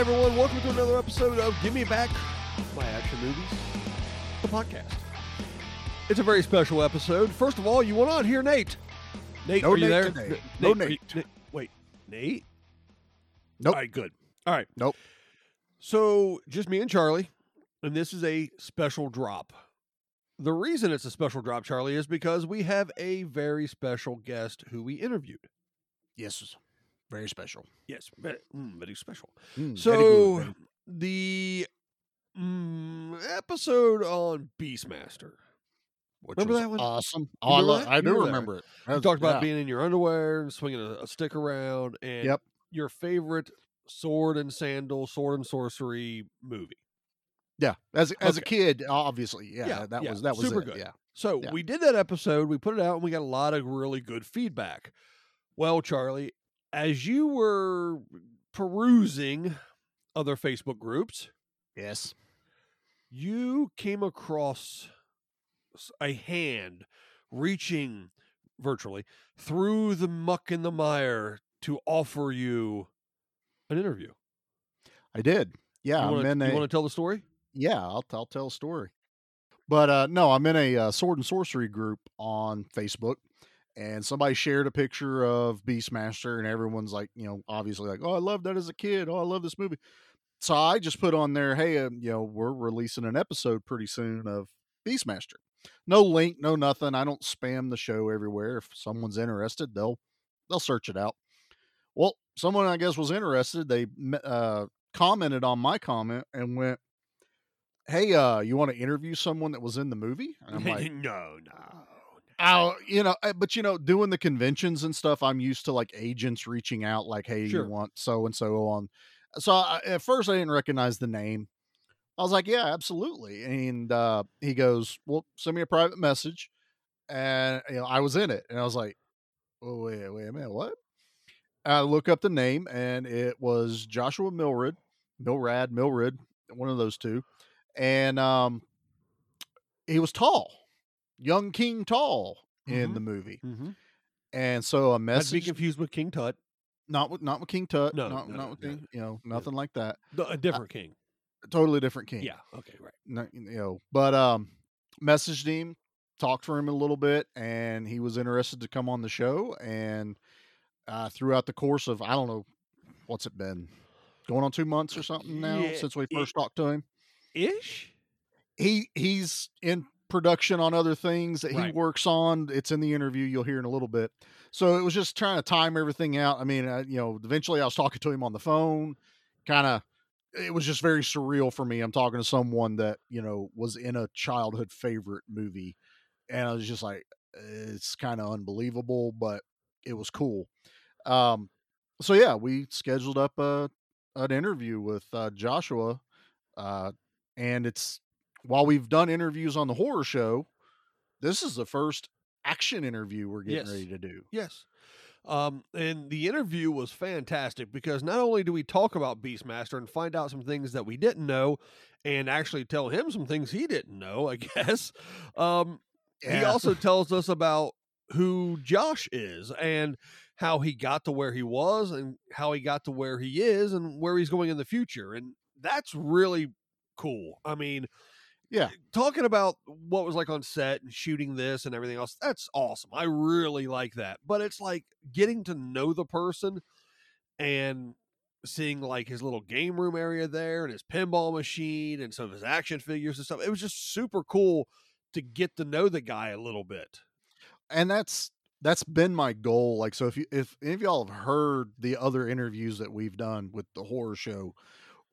everyone, welcome to another episode of Give Me Back My Action Movies, the podcast. It's a very special episode. First of all, you want on here, Nate. Nate, No are you Nate there? today. N- No are you- Nate. Wait, Nate? Nope. All right, good. All right. Nope. So, just me and Charlie, and this is a special drop. The reason it's a special drop, Charlie, is because we have a very special guest who we interviewed. Yes, very special. Yes, very, mm, very special. Mm, very So good, very- the mm, episode on Beastmaster. which remember was that one? Awesome. Oh, I, lo- that? I do remember remember it. We That's- talked about yeah. being in your underwear and swinging a, a stick around, and Yep. your favorite sword and sandal, sword and sorcery movie. Yeah, as as a kid, obviously, yeah, Yeah, that yeah, was that was super it, good. Yeah, So Yeah. we did that episode, we put it out, and we got a lot of really good feedback. Well, Charlie, as you were perusing other Facebook groups, yes, you came across a hand reaching virtually through the muck and the mire to offer you an interview. I did. Yeah, you I'm want to tell the story? yeah. I'll I'll tell a story. But uh, no, I'm in a uh, sword and sorcery group on Facebook, and somebody shared a picture of Beastmaster, and everyone's like, you know, obviously like, oh, I love that as a kid. Oh, I love this movie. So I just put on there, hey, um, you know, we're releasing an episode pretty soon of Beastmaster. No link, no nothing. I don't spam the show everywhere. If someone's interested, they'll they'll search it out. Well, someone I guess was interested. They uh, commented on my comment and went, "Hey, uh, you want to interview someone that was in the movie?" And I'm like, no, no. "Oh, you know," uh, but you know, doing the conventions and stuff, I'm used to like agents reaching out, like, "Hey, Sure. you want so and so on." So I, at first, I didn't recognize the name. I was like, "Yeah, absolutely." And uh, he goes, "Well, send me a private message," and you know, I was in it, and I was like, "Oh, wait, wait a minute, what?" I look up the name, and it was Joshua Milred, Milrad, Milred, one of those two, and um, he was Tal, young King Tal in Mhm. the movie, Mm-hmm. and so a Not to be message, confused with King Tut, not with not with King Tut, No, not, no, not with no. King, you know, nothing like that, the- a different king. totally different King, Yeah. Okay. Right. no, you know, but um, messaged him, talked for him a little bit, and he was interested to come on the show. And uh, throughout the course of I don't know, what's it been, going on two months or something now Yeah, since we it- first talked to him. Ish. He he's in production on other things that he Right. works on. It's in the interview you'll hear in a little bit. So it was just trying to time everything out. I mean, uh, you know, eventually I was talking to him on the phone, kind of it was just very surreal for me. I'm talking to someone that you know was in a childhood favorite movie, and I was just like, it's kind of unbelievable, but it was cool. Um, so yeah, we scheduled up a an interview with uh, Joshua, uh, and it's while we've done interviews on the horror show, this is the first action interview we're getting Yes. ready to do. Yes. Um, and the interview was fantastic because not only do we talk about Beastmaster and find out some things that we didn't know and actually tell him some things he didn't know, I guess. Um, he also tells us about who Josh is and how he got to where he was and how he got to where he is and where he's going in the future. And that's really cool. I mean, Yeah. Eh, talking about what was like on set and shooting this and everything else, that's awesome. I really like that. But it's like getting to know the person and seeing like his little game room area there and his pinball machine and some of his action figures and stuff. It was just super cool to get to know the guy a little bit. and that's that's been my goal like so if you if any of y'all have heard the other interviews that we've done with the horror show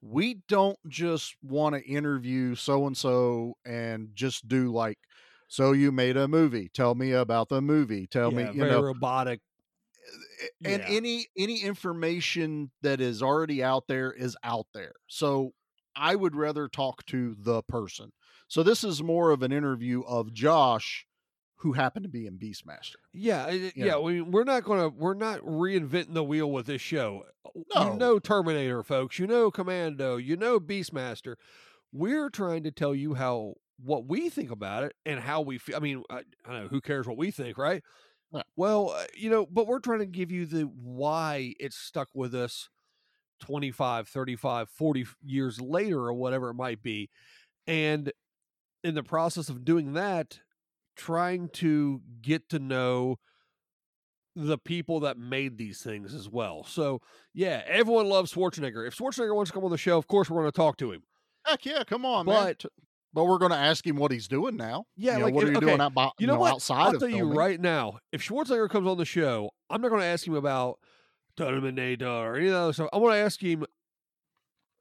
we don't just want to interview so and so and just do like so you made a movie tell me about the movie tell Yeah, me you very know robotic. Eh, eh, and Yeah. any any information that is already out there is out there so i would rather talk to the person so this is more of an interview of josh who happened to be in beastmaster Yeah, you yeah. know. We, we're not gonna we're not reinventing the wheel with this show. No. You know Terminator, folks. You know Commando. You know Beastmaster. We're trying to tell you how what we think about it and how we feel. I mean, I, I don't know who cares what we think, right? Yeah. Well, uh, you know, but we're trying to give you the why it's stuck with us 25, 35, 40 years later or whatever it might be. And in the process of doing that, trying to get to know the people that made these things as well. So, yeah, everyone loves Schwarzenegger. If Schwarzenegger wants to come on the show, of course, we're going to talk to him. Heck yeah, come on, man. But T- But we're going to ask him what he's doing now. Yeah, You know, like, what if- are you okay, doing out, bo- you know, know, what? outside I'll tell you right now, if Schwarzenegger comes on the show, I'm not going to ask him about Terminator or any of that other stuff. I'm going to ask him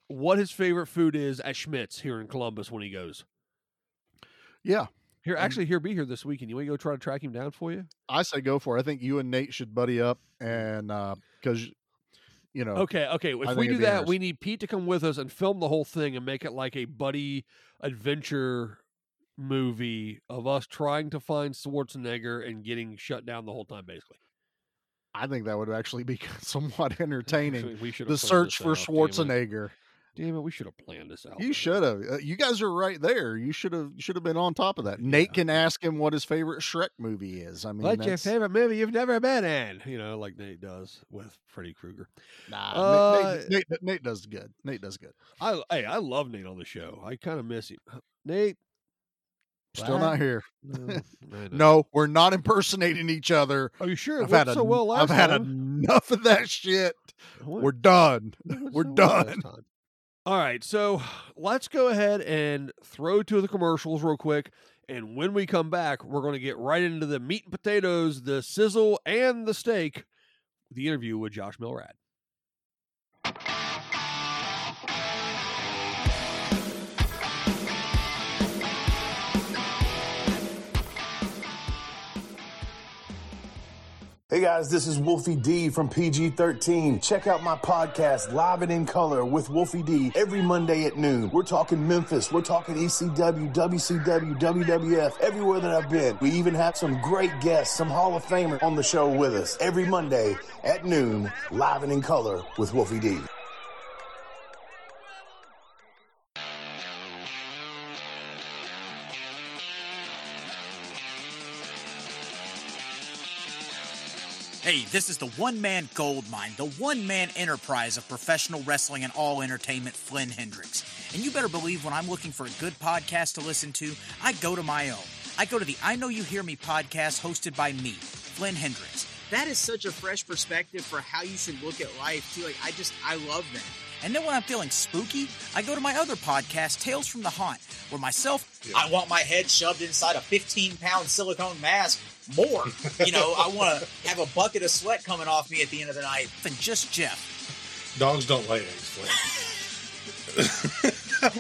what his favorite food is at Schmidt's here in Columbus when he goes. Yeah, Here, actually, he'll be here this weekend. You want to go try to track him down for you? I say go for it. I think you and Nate should buddy up, and uh, because you know, Okay, okay. If I we do that, we need Pete to come with us and film the whole thing and make it like a buddy adventure movie of us trying to find Schwarzenegger and getting shut down the whole time, basically. I think that would actually be somewhat entertaining. Actually, we should the search for out, damn it. Schwarzenegger. Damn it, we should have planned this out. You should have. Uh, you guys are right there. You should have. Should have been on top of that. Nate can ask him what his favorite Shrek movie is. I mean, What's your favorite movie you've never been in? You know, like Nate does with Freddy Krueger. Nah, Uh, Nate, Nate, Nate, Nate does good. Nate does good. I hey, I love Nate on the show. I kind of miss him. Nate, Still What? not here. no, No, we're not impersonating each other. Are you sure? I've had worked a, well last I've had enough of that shit. What? We're done. We're so done. time. All right, so let's go ahead and throw to the commercials real quick. And when we come back, we're going to get right into the meat and potatoes, the sizzle, and the steak. The interview with Josh Milrad. Hey guys, this is Wolfie D from PG 13. Check out my podcast, Live and in Color with Wolfie D, every Monday at noon. We're talking Memphis, we're talking ECW, WCW, WWF, everywhere that I've been. We even have some great guests, some Hall of Famers on the show with us. Every Monday at noon, Live and in Color with Wolfie D. Hey, this is the one man gold mine, the one man enterprise of professional wrestling and all entertainment, Flynn Hendricks. And you better believe when I'm looking for a good podcast to listen to, I go to my own. I go to the I Know You Hear Me podcast hosted by me, Flynn Hendricks. That is such a fresh perspective for how you should look at life, too. Like, I just, I love that. And then when I'm feeling spooky, I go to my other podcast, Tales from the Haunt, where myself, I want my head shoved inside a 15 pound silicone mask more. You know, I want to have a bucket of sweat coming off me at the end of the night than just Jeff. Dogs don't lay eggs, Flynn.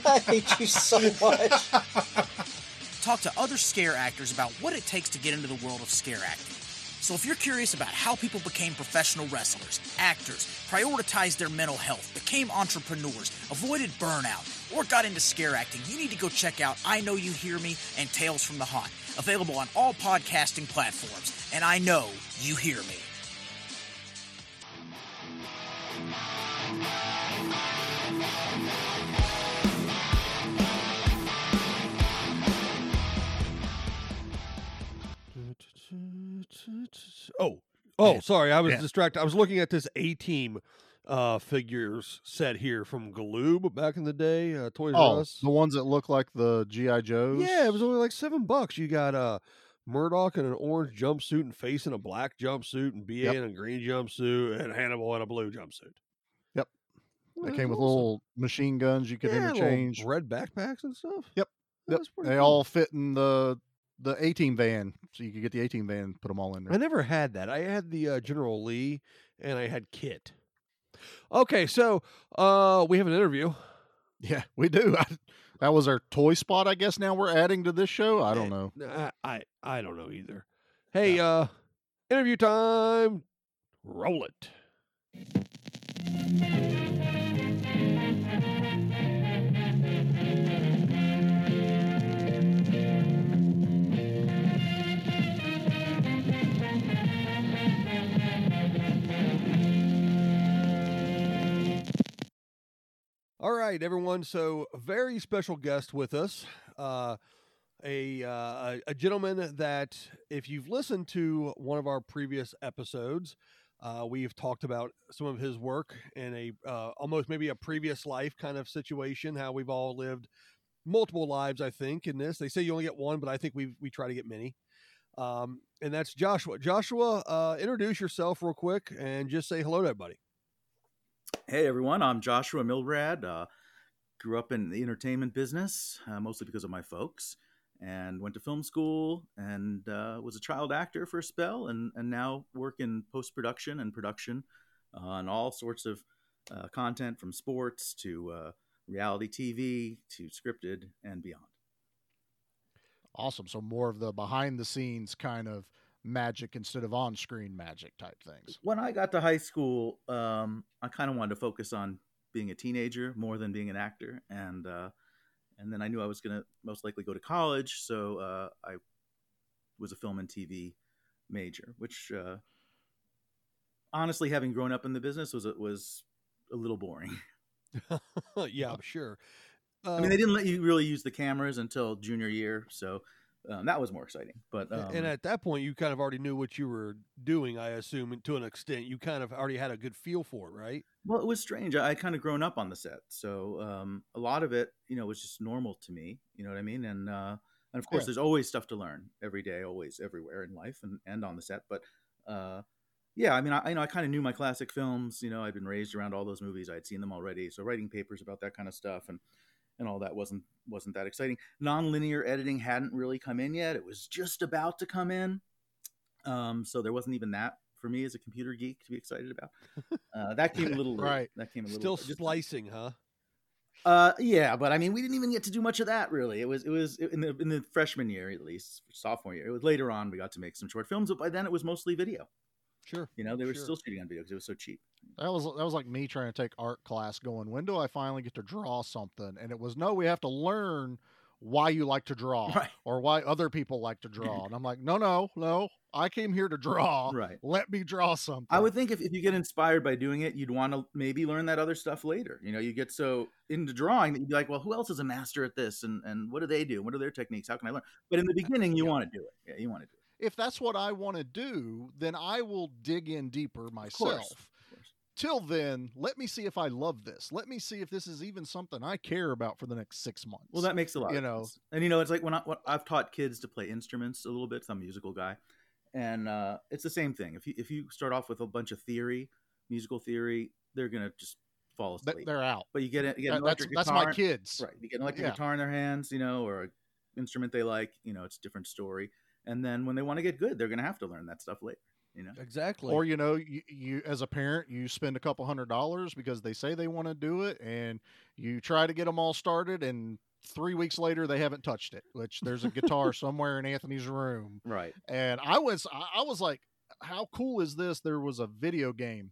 I hate you so much. Talk to other scare actors about what it takes to get into the world of scare acting. So if you're curious about how people became professional wrestlers, actors, prioritized their mental health, became entrepreneurs, avoided burnout, or got into scare acting, you need to go check out I Know You Hear Me and Tales from the Haunt, available on all podcasting platforms. And I know you hear me. Oh, oh, sorry, I was Yeah. distracted. I was looking at this A Team uh figures set here from Galoob back in the day, uh, Toys R Oh, Us. the ones that look like the GI Joes. Yeah, it was only like seven bucks. You got uh Murdock in an orange jumpsuit and face in a black jumpsuit, and BA Yep. in a green jumpsuit, and Hannibal in a blue jumpsuit. Yep. Well, They came with awesome. little machine guns you could Yeah, interchange. red backpacks and stuff. Yep, Yep. They cool. all fit in the the A team van, so you could get the A team van, put them all in there. I never had that. I had the uh, General Lee, and I had KITT. Okay, so uh we have an interview. Yeah, we do. I, that was our toy spot. I guess now we're adding to this show. I don't know. I I, I don't know either. Hey, uh interview time. Roll it. All right, everyone. So, very special guest with us. Uh, a, uh, a a gentleman that, if you've listened to one of our previous episodes, Uh, we've talked about some of his work in a uh, almost maybe a previous life kind of situation. How we've all lived multiple lives, I think, in this. They say you only get one, but I think we we try to get many. Um, and that's Joshua. Joshua, uh, introduce yourself real quick and just say hello to everybody. Hey everyone, I'm Joshua Milrad. Uh, grew up in the entertainment business, uh, mostly because of my folks, and went to film school and uh, was a child actor for a spell, and, and now work in post production and production on all sorts of uh, content from sports to uh, reality TV to scripted and beyond. Awesome. So more of the behind the scenes kind of magic instead of on screen magic type things. When I got to high school, um, I kind of wanted to focus on being a teenager more than being an actor, and uh, and then I knew I was going to most likely go to college, so uh, I was a film and TV major, which uh, honestly, having grown up in the business, was was a little boring. yeah, I'm sure. I mean, they didn't let you really use the cameras until junior year, so um, that was more exciting. But um, and at that point, you kind of already knew what you were doing. I assume, and to an extent, you kind of already had a good feel for it, right? Well, it was strange. I, I kind of grown up on the set, so um, a lot of it, you know, was just normal to me. You know what I mean? And uh, and of course, Yeah. there's always stuff to learn every day, always, everywhere in life, and and on the set. But uh, yeah, I mean, I you know I kind of knew my classic films. You know, I'd been raised around all those movies. I'd seen them already. So writing papers about that kind of stuff and and all that wasn't wasn't that exciting. Nonlinear editing hadn't really come in yet. It was just about to come in. Um, so there wasn't even that for me as a computer geek to be excited about. Uh, that came a little late. Right. That came a little Still late. Just- splicing, huh? uh, yeah, but I mean, we didn't even get to do much of that really. It was it was in the in the freshman year at least, sophomore year. It was later on we got to make some short films, but by then it was mostly video. Sure. You know, they were Sure. still shooting on video because it was so cheap. That was that was like me trying to take art class going, when do I finally get to draw something? And it was no, we have to learn why you like to draw Right. or why other people like to draw. And I'm like, no, no, no. I came here to draw. Right. Let me draw something. I would think if, if you get inspired by doing it, you'd want to maybe learn that other stuff later. You know, you get so into drawing that you'd be like, well, who else is a master at this? And and what do they do? What are their techniques? How can I learn? But in the beginning, you Yeah. want to do it. Yeah, you want to do it. If that's what I want to do, then I will dig in deeper myself. Of course. Till then, let me see if I love this. Let me see if this is even something I care about for the next six months. Well, that makes a lot. You of know. sense. and you know, it's like when, I, I've taught kids to play instruments a little bit. I'm a musical guy, and uh, it's the same thing. If you if you start off with a bunch of theory, musical theory, they're gonna just fall asleep. they're out. but you get it. You get an That- that's that's my kids. Right. You get an electric Yeah. guitar in their hands, you know, or an instrument they like, you know, it's a different story. And then when they want to get good, they're going to have to learn that stuff later, you know? Exactly. Or you know, you, you as a parent, you spend a couple hundred dollars because they say they want to do it, and you try to get them all started, and three weeks later they haven't touched it. Which there's a guitar somewhere in Anthony's room, Right. and I was I I was like, how cool is this? There was a video game,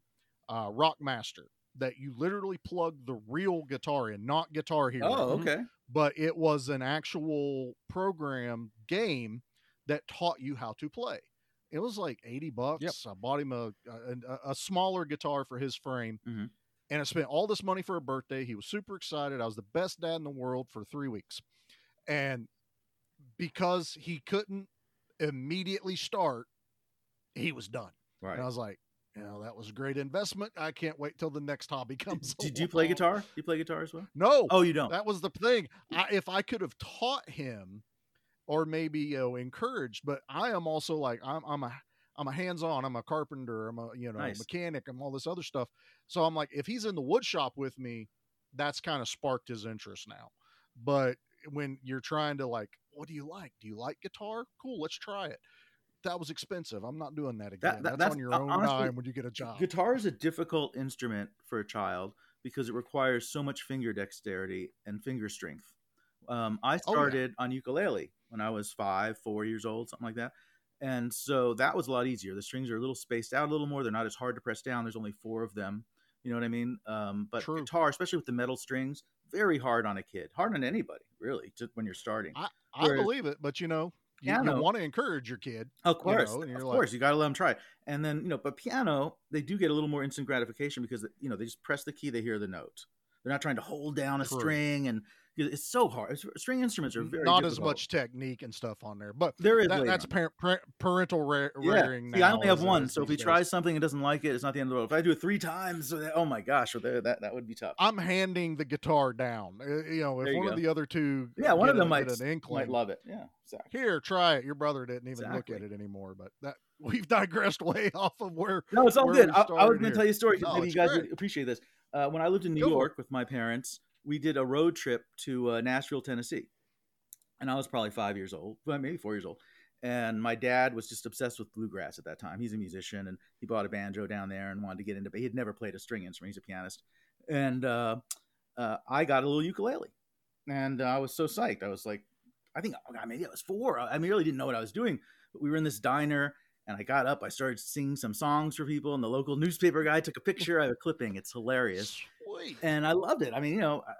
uh, Rockmaster, that you literally plug the real guitar in, not Guitar Hero Oh, okay. but it was an actual program game that taught you how to play. It was like 80 bucks. I bought him a, a, a smaller guitar for his frame. Mhm. And I spent all this money for a birthday. He was super excited. I was the best dad in the world for three weeks. And because he couldn't immediately start, he was done. Right. And I was like, you know, that was a great investment. I can't wait till the next hobby comes. Did you play guitar? You play guitar as well? No. Oh, you don't? That was the thing. I, if I could have taught him, or maybe you know encouraged, but I am also like I'm I'm a I'm a hands on. I'm a carpenter. I'm a you know Nice. mechanic. I'm all this other stuff. So I'm like, if he's in the wood shop with me, that's kind of sparked his interest now. But when you're trying to like, what do you like? Do you like guitar? Cool, let's try it. That was expensive. I'm not doing that again. that- that's, that's- on your own honestly, dime when you get a job. Guitar is a difficult instrument for a child because it requires so much finger dexterity and finger strength. Um, I Oh, yeah. started on ukulele when I was five, four years old, something like that. And so that was a lot easier. The strings are a little spaced out a little more. They're not as hard to press down. There's only four of them. You know what I mean? Um, but True. guitar, especially with the metal strings, very hard on a kid. Hard on anybody, really, just when you're starting. I, I Whereas- believe it, but you know, you, you Piano- want to encourage your kid. Of course, you're of like- course, you got to let them try. it. And then you know, but piano, they do get a little more instant gratification because you know they just press the key, they hear the note. They're not trying to hold down a True. string and It's so hard. It's, string instruments are very not as much technique and stuff on there, but There is that, that's parent, parent, parental ra- Yeah. rearing. See, I only have one, so if he days. tries something and doesn't like it, it's not the end of the world. If I do it three times, oh my gosh, or that that would be tough. I'm handing the guitar down. Uh, You know, if you one go. of the other two, Yeah, one of them a- might an might love it. Yeah, exactly. Here, try it. Your brother didn't even look at it anymore, but that we've digressed way off of where. No, it's all good. I, I was going to tell you a story No, maybe you guys appreciate this. Uh, when I lived in New Go. York with my parents, we did a road trip to uh, Nashville, Tennessee, and I was probably five years old, well, maybe four years old. And my dad was just obsessed with bluegrass at that time. He's a musician, and he bought a banjo down there and wanted to get into. It. But he had never played a string instrument. He's a pianist, and uh, uh, I got a little ukulele, and I was so psyched. I was like, I think oh God, maybe I was four. I mean, really didn't know what I was doing. But we were in this diner, and I got up. I started singing some songs for people, and the local newspaper guy took a picture. I have a clipping. It's hilarious, Sweet. and I loved it. I mean, you know, I,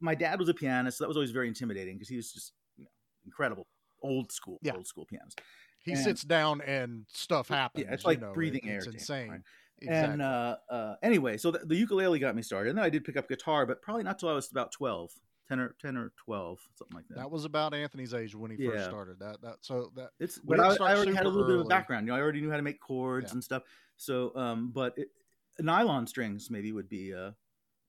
my dad was a pianist, so that was always very intimidating because he was just you know, incredible, old school, Yeah. old school pianist. He and- sits down and stuff happens. Yeah, it's you like know, breathing it- air. It's insane. right? Exactly. And uh, uh, anyway, so the, the ukulele got me started, and then I did pick up guitar, but probably not till I was about 12, 10 or 10 or 12, something like that. that was about Anthony's age when he Yeah. first started. That that so that It's but I, I already had a little bit of background. You know, I already knew how to make chords Yeah. and stuff. So, um, but it, nylon strings maybe would be. Uh,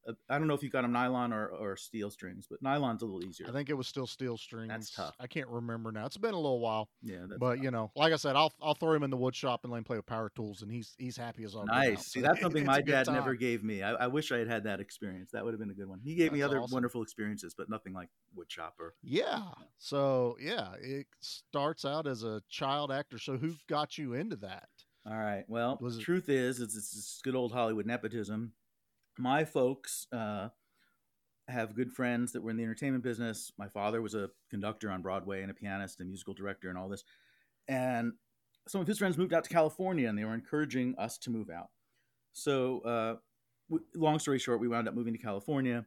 Uh, I don't know if you got them nylon or, or steel strings, but nylon's a little easier. I think it was still steel strings. That's tough. I can't remember now. It's been a little while, yeah, that's but you know, like I said, I'll I'll throw him in the wood shop and let him play with power tools, and he's he's happy as all nice. See, that's something it's my dad never gave me. I, I wish I had had that experience. That would have been a good one. He gave me other awesome. wonderful experiences, but nothing like woodshop or Yeah. So yeah, it starts out as a child actor. So who got you into that? All right. Well, Was truth is, it's, it's just good old Hollywood nepotism. My folks uh, have good friends that were in the entertainment business. My father was a conductor on Broadway and a pianist and musical director and all this. And some of his friends moved out to California and they were encouraging us to move out. So, uh, w- long story short, we wound up moving to California.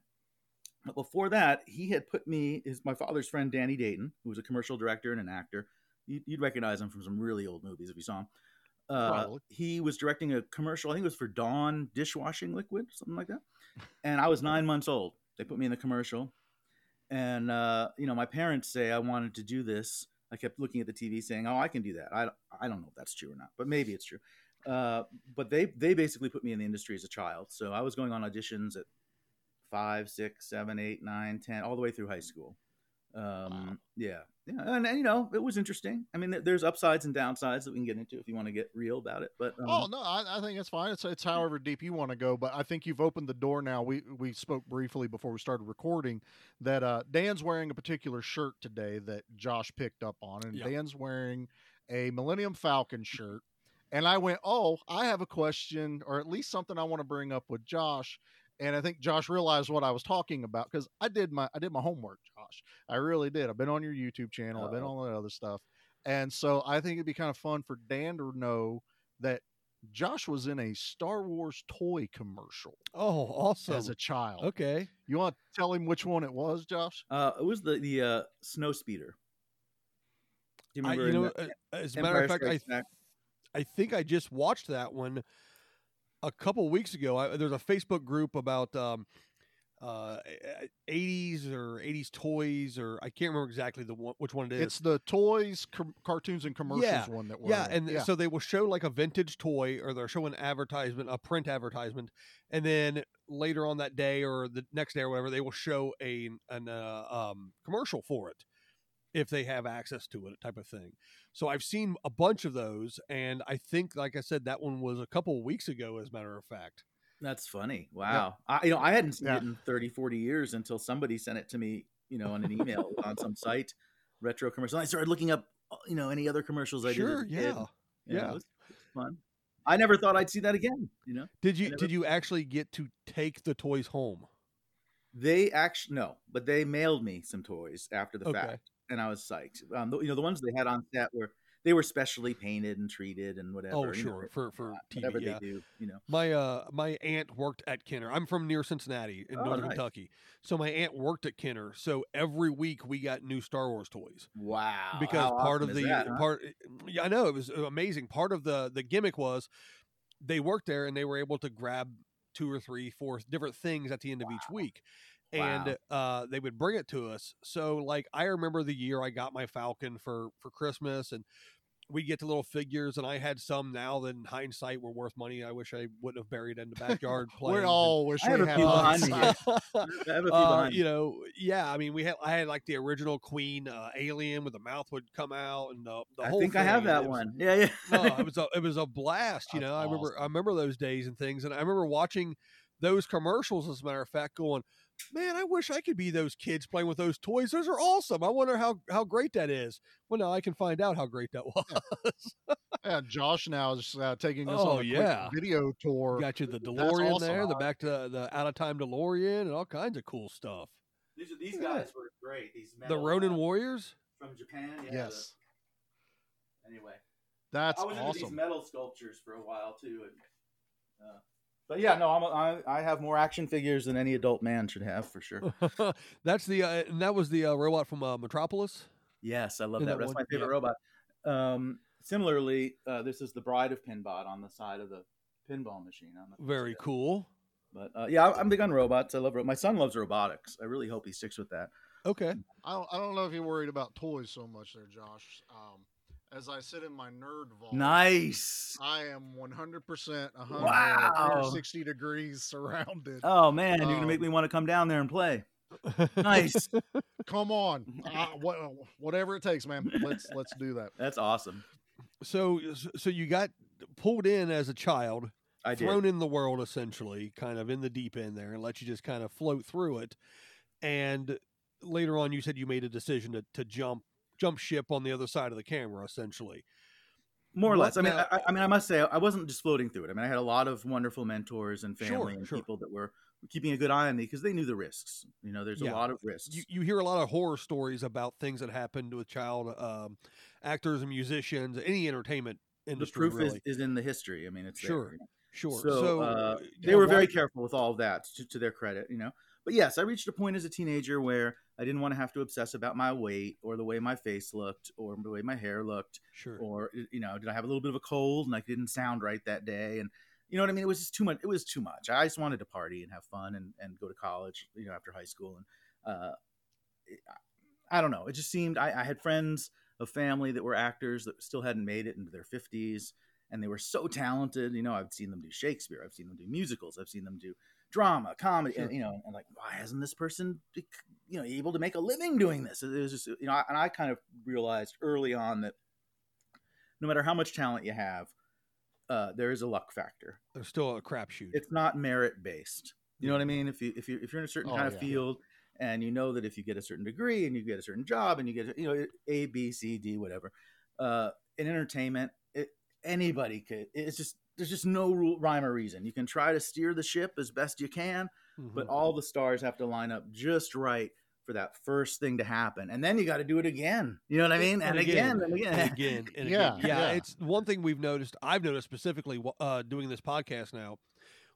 But before that, he had put me, his, my father's friend Danny Dayton, who was a commercial director and an actor. You'd, you'd recognize him from some really old movies if you saw him. Uh, Probably. he was directing a commercial. I think it was for Dawn dishwashing liquid, something like that. And I was nine months old. They put me in the commercial, and uh, you know, my parents say I wanted to do this. I kept looking at the TV, saying, "Oh, I can do that." I, I don't know if that's true or not, but maybe it's true. Uh, but they they basically put me in the industry as a child, so I was going on auditions at five, six, seven, eight, nine, ten, all the way through high school. Um, Wow. Yeah, yeah, and, and you know, it was interesting. I mean, there's upsides and downsides that we can get into if you want to get real about it. But um, Oh no, I, I think it's fine. It's it's however deep you want to go, but I think you've opened the door now. We we spoke briefly before we started recording that uh, Dan's wearing a particular shirt today that Josh picked up on, and Yep. Dan's wearing a Millennium Falcon shirt. And I went, oh, I have a question, or at least something I want to bring up with Josh. And I think Josh realized what I was talking about because I did my I did my homework, Josh. I really did. I've been on your YouTube channel. I've been Uh-oh. on the other stuff. And so I think it'd be kind of fun for Dan to know that Josh was in a Star Wars toy commercial Oh, awesome. as a child. okay. You want to tell him which one it was, Josh? Uh, it was the the uh, snow speeder. Do you I, remember? you know, the uh, as a matter of fact, I Strikes Back? I think I just watched that one a couple weeks ago. I, there's a Facebook group about um, uh, 80s or 80s toys, or I can't remember exactly the one, which one it is. It's the toys, com- cartoons, and commercials Yeah, one that we're yeah, in. and so they will show like a vintage toy, or they're showing advertisement, a print advertisement, and then later on that day or the next day or whatever, they will show a an uh, um, commercial for it if they have access to it, type of thing. So I've seen a bunch of those, and I think, like I said, that one was a couple of weeks ago, as a matter of fact. That's funny. Wow. I, you know, I hadn't seen Yeah. it in 30, 40 years until somebody sent it to me, you know, on an email on some site, retro commercial. I started looking up, uh, you know, any other commercials I sure, did. as a kid. yeah. Yeah, yeah. It was, it was fun. I never thought I'd see that again. You know, Did you never- did you actually get to take the toys home? they actually no, but they mailed me some toys after the Okay. fact, and I was psyched. Um, the- you know, the ones they had on set were they were specially painted and treated and whatever. Oh, you know, sure, for for TV. whatever yeah. they do. You know, My uh my aunt worked at Kenner. I'm from near Cincinnati in Oh, northern nice. Kentucky. So my aunt worked at Kenner. So every week we got new Star Wars toys wow. because how part of the that, huh? part yeah, I know it was amazing. Part of the the gimmick was they worked there and they were able to grab two or three, four different things at the end of each week. And uh, they would bring it to us. So like I remember the year I got my Falcon for for Christmas, and we get the little figures, and I had some now that in hindsight were worth money. I wish I wouldn't have buried in the backyard. We and- all wish we a had behind me. I have a few uh, behind you know, yeah. I mean, we had I had like the original Queen uh, alien with the mouth would come out and the, the I whole. I think I have that was- one. Yeah, yeah. no, it was a it was a blast. You That's know, I remember I remember those days and things, and I remember watching those commercials. As a matter of fact, going, man, I wish I could be those kids playing with those toys. Those are awesome. I wonder how how great that is. Well, now I can find out how great that was. Yeah, Josh now is uh, taking us Oh, on a quick yeah. video tour. Got you the That's DeLorean awesome. there, the back to the out of time DeLorean, and all kinds of cool stuff. These these Yeah. guys were great. These The Ronin uh, Warriors. from Japan. Yeah, the- Yes, anyway, that's I was into these metal sculptures for a while too, and uh, but yeah, no, I'm a, I, I have more action figures than any adult man should have for sure. That's the uh, and that was the uh, robot from uh, Metropolis. yes, I love that. that That's one- my favorite yeah. robot. Um, similarly, uh, this is the Bride of Pinbot on the side of the pinball machine. On the Very cool. But uh, yeah, I- I'm big on robots. I love ro- my son loves robotics. I really hope he sticks with that. Okay. I don't, I don't know if you're worried about toys so much there, Josh. Um, as I sit in my nerd vault, Nice. I am 100% 100, Wow. 360 degrees surrounded. Oh man, you're gonna make Um, me want to come down there and play. Nice. Come on, uh, what, whatever it takes, man. Let's let's do that. That's awesome. so so you got pulled in as a child, I did. thrown in the world essentially, kind of in the deep end there, and let you just kind of float through it. And later on, you said you made a decision to to jump jump ship on the other side of the camera, essentially. More or less. I mean, now- I, I mean, I must say, I wasn't just floating through it. I mean, I had a lot of wonderful mentors and Sure, family and sure. people that were keeping a good eye on me because they knew the risks. You know, there's Yeah. a lot of risks. You you hear a lot of horror stories about things that happened with child um, actors and musicians, any entertainment industry. the proof really. is, is in the history. I mean, it's there, Sure. you know. Sure. So, So, uh, they yeah, were very careful with all of that, to, to their credit, you know. But yes, I reached a point as a teenager where I didn't want to have to obsess about my weight or the way my face looked or the way my hair looked Sure. or you know, did I have a little bit of a cold and I didn't sound right that day and you know what I mean? It was just too much. It was too much. I just wanted to party and have fun and, and go to college, you know, after high school. And uh, I don't know. It just seemed I, I had friends, a family that were actors that still hadn't made it into their fifties, and they were so talented. You know, I've seen them do Shakespeare, I've seen them do musicals, I've seen them do drama, comedy, and you know, and like, why hasn't this person, you know, able to make a living doing this? It was just, you know, and I kind of realized early on that no matter how much talent you have, uh, there is a luck factor. There's still a crapshoot. It's not merit based. You know what I mean? If you if you if you're in a certain Oh, kind of yeah. field and you know that if you get a certain degree and you get a certain job and you get you know A B C D whatever, uh, in entertainment, it, anybody could. It's just there's just no rule, rhyme or reason. You can try to steer the ship as best you can, but Mhm. all the stars have to line up just right for that first thing to happen, and then you got to do it again. You know what I mean? And, And again, again, and again, and again and Yeah, again. Yeah, yeah. it's one thing we've noticed. I've noticed specifically uh, doing this podcast now,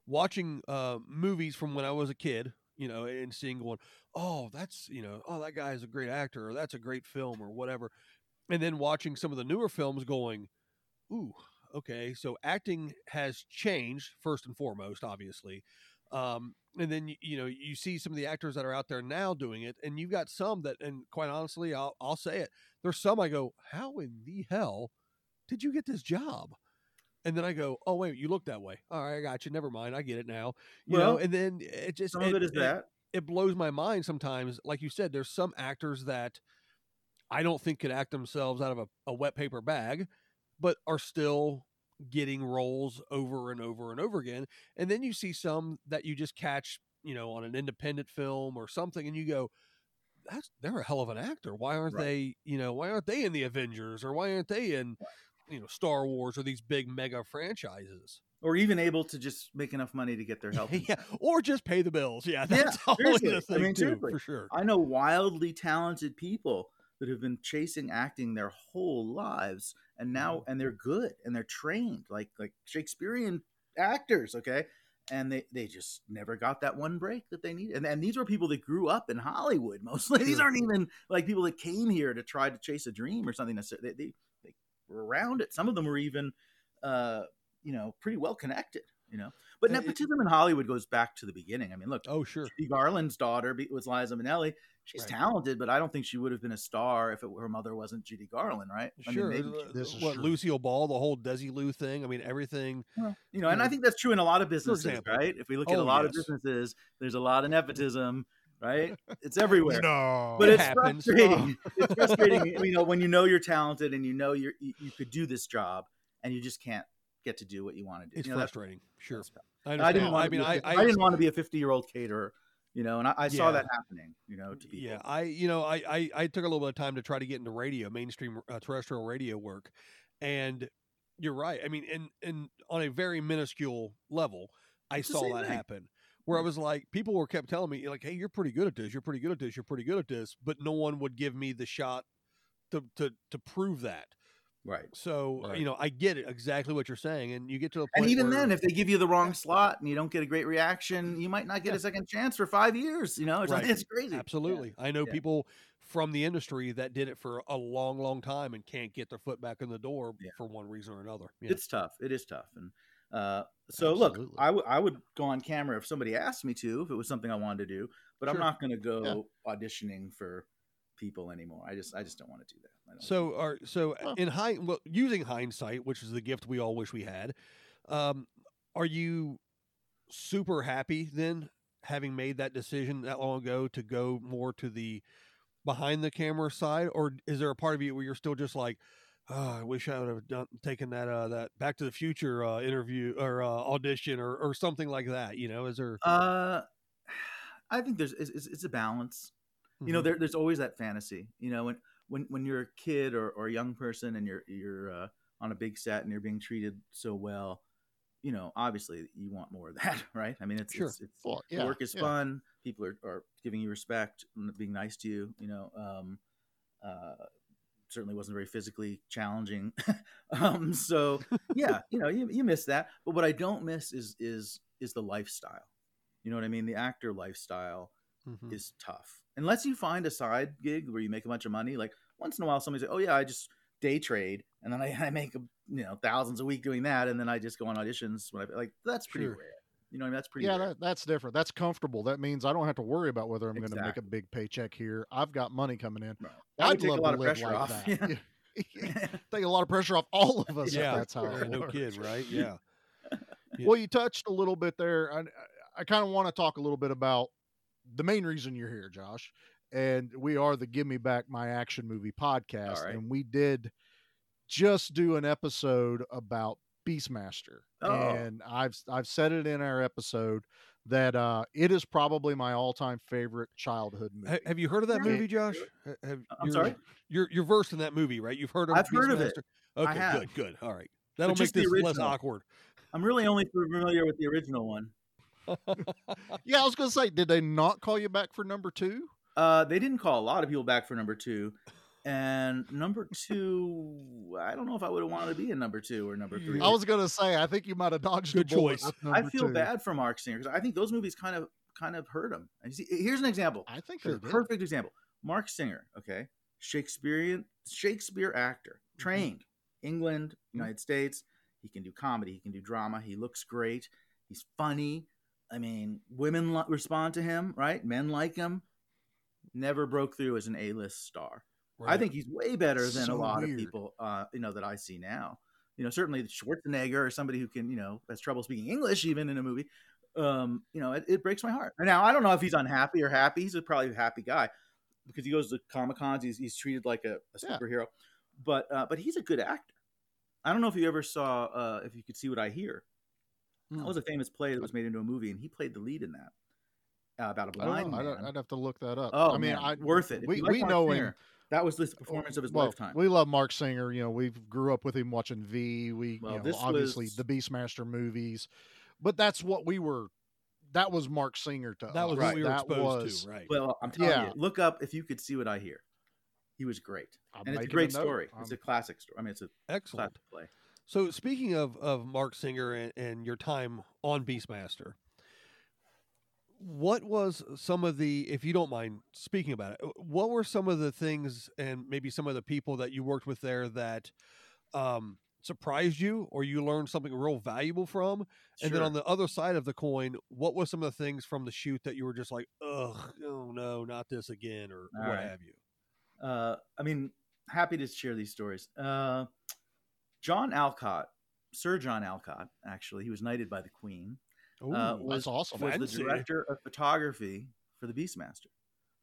watching uh, movies from when I was a kid. You know, and seeing going, oh, that's you know, oh, that guy is a great actor, or that's a great film, or whatever. And then watching some of the newer films, going, ooh, okay, so acting has changed first and foremost, obviously. Um, and then you, you know you see some of the actors that are out there now doing it, and you've got some that, and quite honestly, I'll I'll say it. There's some I go, how in the hell did you get this job? And then I go, oh wait, you look that way. All right, I got you. Never mind, I get it now. You know, Well, and then it just some of it is that. it blows my mind sometimes. Like you said, there's some actors that I don't think could act themselves out of a, a wet paper bag, but are still getting roles over and over and over again. And then you see some that you just catch, you know, on an independent film or something, and you go, "That's they're a hell of an actor. Why aren't Right. they? You know, why aren't they in the Avengers or why aren't they in, you know, Star Wars or these big mega franchises? or even able to just make enough money to get their health. yeah, or just pay the bills. Yeah, that's always seriously. the I thing mean, too, for sure. I know wildly talented people that have been chasing acting their whole lives, and now Mm-hmm. and they're good and they're trained like like Shakespearean actors. Okay, and they they just never got that one break that they need. And and these were people that grew up in Hollywood mostly. These aren't even like people that came here to try to chase a dream or something. They, they they were around it. Some of them were even, uh, you know, pretty well connected. You know, But And it- nepotism in Hollywood goes back to the beginning. I mean, look, Oh, sure. Judy Garland's daughter was Liza Minnelli. She's Right. talented, but I don't think she would have been a star if it, her mother wasn't Judy Garland, right? I mean, Sure. maybe This is what true. Lucille Ball, the whole Desilu thing. I mean, everything. Well, you know, and I know, think that's true in a lot of businesses, right? If we look at Oh, a lot of businesses, there's a lot of nepotism, right? It's everywhere. No, but It it's happens. frustrating. it's frustrating, you know, when you know you're talented and you know you're, you you could do this job and you just can't get to do what you want to do. It's You know, that's- frustrating. Sure. that's. I, I didn't want I to mean, be a I, 50 I, I didn't want to be a 50 year old caterer, you know, and I, I saw Yeah. that happening, you know, to. Yeah, I you know I, I I took a little bit of time to try to get into radio, mainstream uh, terrestrial radio work, and you're right. I mean, and and on a very minuscule level, I It's saw that thing. happen. Where I was like, people were kept telling me like, "Hey, you're pretty good at this. You're pretty good at this. You're pretty good at this," but no one would give me the shot to to to prove that. Right. So Right. you know, I get it exactly what you're saying, and you get to a point. And even where- then, if they give you the wrong slot and you don't get a great reaction, you might not get Yeah. a second chance for five years. You know, it's, Right. it's crazy. Yeah. Absolutely. I know Yeah. people from the industry that did it for a long, long time and can't get their foot back in the door Yeah. for one reason or another. Yeah. It's tough. It is tough. And uh, so, look, Absolutely. I, w- I would go on camera if somebody asked me to, if it was something I wanted to do, but I'm not going to go auditioning for people anymore. I just, I just don't want to do that. So, are so Well- in high well, using hindsight, which is the gift we all wish we had, um, are you super happy then, having made that decision that long ago to go more to the behind the camera side, or is there a part of you where you're still just like, oh, I wish I would have done taken that uh, that Back to the Future uh, interview or uh, audition or or something like that? You know, is there? Uh, I think there's it's, it's- it's a balance. You know, Mhm. there, there's always that fantasy. You know, when when when you're a kid or, or a young person and you're you're uh, on a big set and you're being treated so well, you know, obviously you want more of that, right? I mean, it's Sure. it's, it's Well, yeah, work is yeah. fun. People are, are giving you respect, and being nice to you. You know, um, uh, certainly wasn't very physically challenging. um, so yeah, you know, you, you miss that. But what I don't miss is is is the lifestyle. You know what I mean? The actor lifestyle Mhm. is tough unless you find a side gig where you make a bunch of money. Like once in a while, somebody say, "Oh yeah, I just day trade," and then I, I make you know thousands a week doing that, and then I just go on auditions when I like that's pretty Sure. rare. You know, what I mean, that's pretty yeah, that, that's different. That's comfortable. That means I don't have to worry about whether I'm going to make a big paycheck here. I've got money coming in. Right. I'd take a love lot to of live pressure like off. that. Yeah. Take a lot of pressure off all of us Yeah, if that's how yeah, it no works. kid, right? Yeah. Yeah. Well, you touched a little bit there. I, I kind of want to talk a little bit about the main reason you're here, Josh. And we are the Give Me Back My Action Movie podcast. right. And we did just do an episode about Beastmaster. Oh. And I've I've said it in our episode that uh, it is probably my all-time favorite childhood movie. Have you heard of that Yeah. movie, Josh? Ha- Have, I'm you're- sorry? You're you're versed in that movie, right? You've heard of I've heard of it. Beastmaster? Okay, have. good, good. All right. That'll make just the this less awkward. I'm really only familiar with the original one. Yeah, I was going to say, did they not call you back for number two? Uh, they didn't call a lot of people back for number two, and number two, I don't know if I would have wanted to be in number two or number three. I was going to say, I think you might have dodged Good a bullet. choice. I feel two. bad for Marc Singer because I think those movies kind of kind of hurt him. And you see, here's an example. I think Here's they a did. perfect example. Marc Singer, okay, Shakespearean Shakespeare actor, Mm-hmm. trained England, United States. He can do comedy. He can do drama. He looks great. He's funny. I mean, women li- respond to him, right? Men like him. Never broke through as an A-list star. I think he's way better than a lot weird. of people, uh, you know, that I see now. You know, certainly Schwarzenegger or somebody who can, you know, has trouble speaking English even in a movie. Um, you know, it, it breaks my heart. Now, I don't know if he's unhappy or happy. He's a probably a happy guy because he goes to Comic Cons. He's, he's treated like a, a Yeah. superhero, but uh, but he's a good actor. I don't know if you ever saw, uh, if you could see what I hear. Hmm. That was a famous play that was made into a movie, and he played the lead in that uh, about a blind don't know. I'd, man. I'd have to look that up. oh, I mean, man, I worth it. If We, like we Mark know Singer, him. That was the performance of his well, lifetime. We love Marc Singer. You know, we grew up with him watching V. We, Well, you know, this obviously was- the Beastmaster movies, but that's what we were. That was Marc Singer to us. that us. was Right. what we were that exposed was, to, right? Well, I'm telling Yeah. you, look up if you could see what I hear. He was great, I'm and it's a great note. story. It's I'm- a classic story. I mean, it's a Excellent. classic play. So speaking of of Marc Singer and, and your time on Beastmaster, what was some of the, if you don't mind speaking about it, what were some of the things and maybe some of the people that you worked with there that um, surprised you or you learned something real valuable from? And then on the other side of the coin, what was some of the things from the shoot that you were just like, ugh, oh no, not this again, or All what right. have you? uh, I mean, happy to share these stories. Uh, John Alcott, Sir John Alcott, actually, he was knighted by the Queen. Ooh, uh, That's awesome. was the director of photography for the Beastmaster,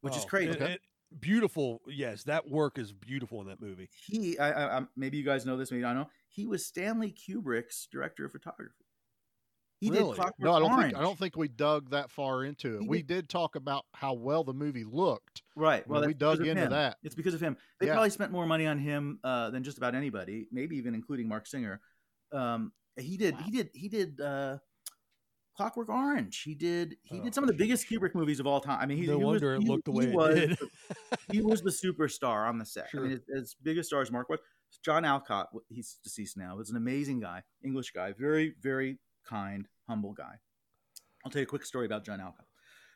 which is Oh, crazy. and- and beautiful. Yes, that work is beautiful in that movie. He, I, I, maybe you guys know this, maybe I don't know. He was Stanley Kubrick's director of photography. He Really? did Clockwork No, I don't Orange. think I don't think we dug that far into it. He We did- did talk about how well the movie looked. Right. Well, we dug into him. that. It's because of him. They Yeah. probably spent more money on him uh, than just about anybody, maybe even including Marc Singer. Um, he did. He did. He did. Uh, Clockwork Orange. He did. He Oh, did some of the biggest Kubrick movies of all time. I mean, he, no he wonder was, it he- looked the he way it was, did. he was the superstar on the set. Sure. I mean, as, as big a star as Mark was. John Alcott, he's deceased now, was an amazing guy, English guy, very, very kind, humble guy. I'll tell you a quick story about John Alcott.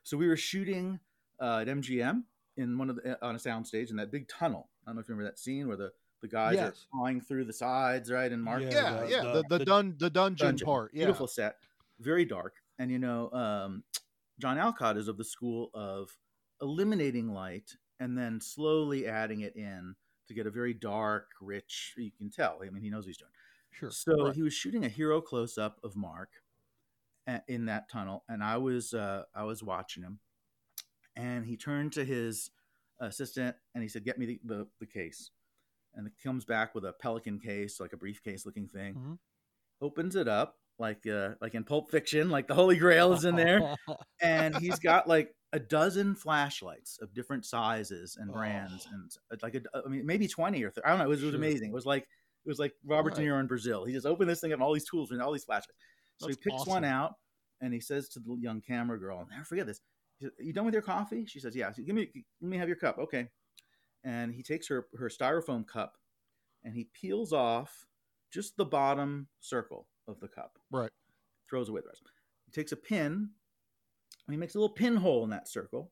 So we were shooting uh, at MGM in one of the on a soundstage in that big tunnel. I don't know if you remember that scene where the the guys Yes. are flying through the sides, right? And Mark, Yeah, Yeah, the- yeah. the- The the, the dun the dungeon, dungeon. part. Yeah. beautiful set, very dark. And you know, um, John Alcott is of the school of eliminating light and then slowly adding it in to get a very dark, rich. You can tell. I mean, he knows what he's doing. Sure. So Right. he was shooting a hero close up of Mark a- in that tunnel, and I was uh, I was watching him, and he turned to his assistant and he said, "Get me the, the, the case," and it comes back with a pelican case, like a briefcase looking thing. Mhm. Opens it up like uh, like in Pulp Fiction, like the Holy Grail is in there, and he's got like a dozen flashlights of different sizes and brands, Oh. and uh, like a, I mean maybe twenty or th- I don't know. It was, it was Sure. amazing. It was like it was like Robert De Niro in Brazil. He just opened this thing up, and all these tools and all these flashlights. So That's he picks one out, and he says to the young camera girl, "I'll never forget this. You done with your coffee?" She says, "Yeah." Give me, let me have your cup, okay? And he takes her her styrofoam cup, and he peels off just the bottom circle of the cup Right. throws away the rest. He takes a pin and he makes a little pinhole in that circle.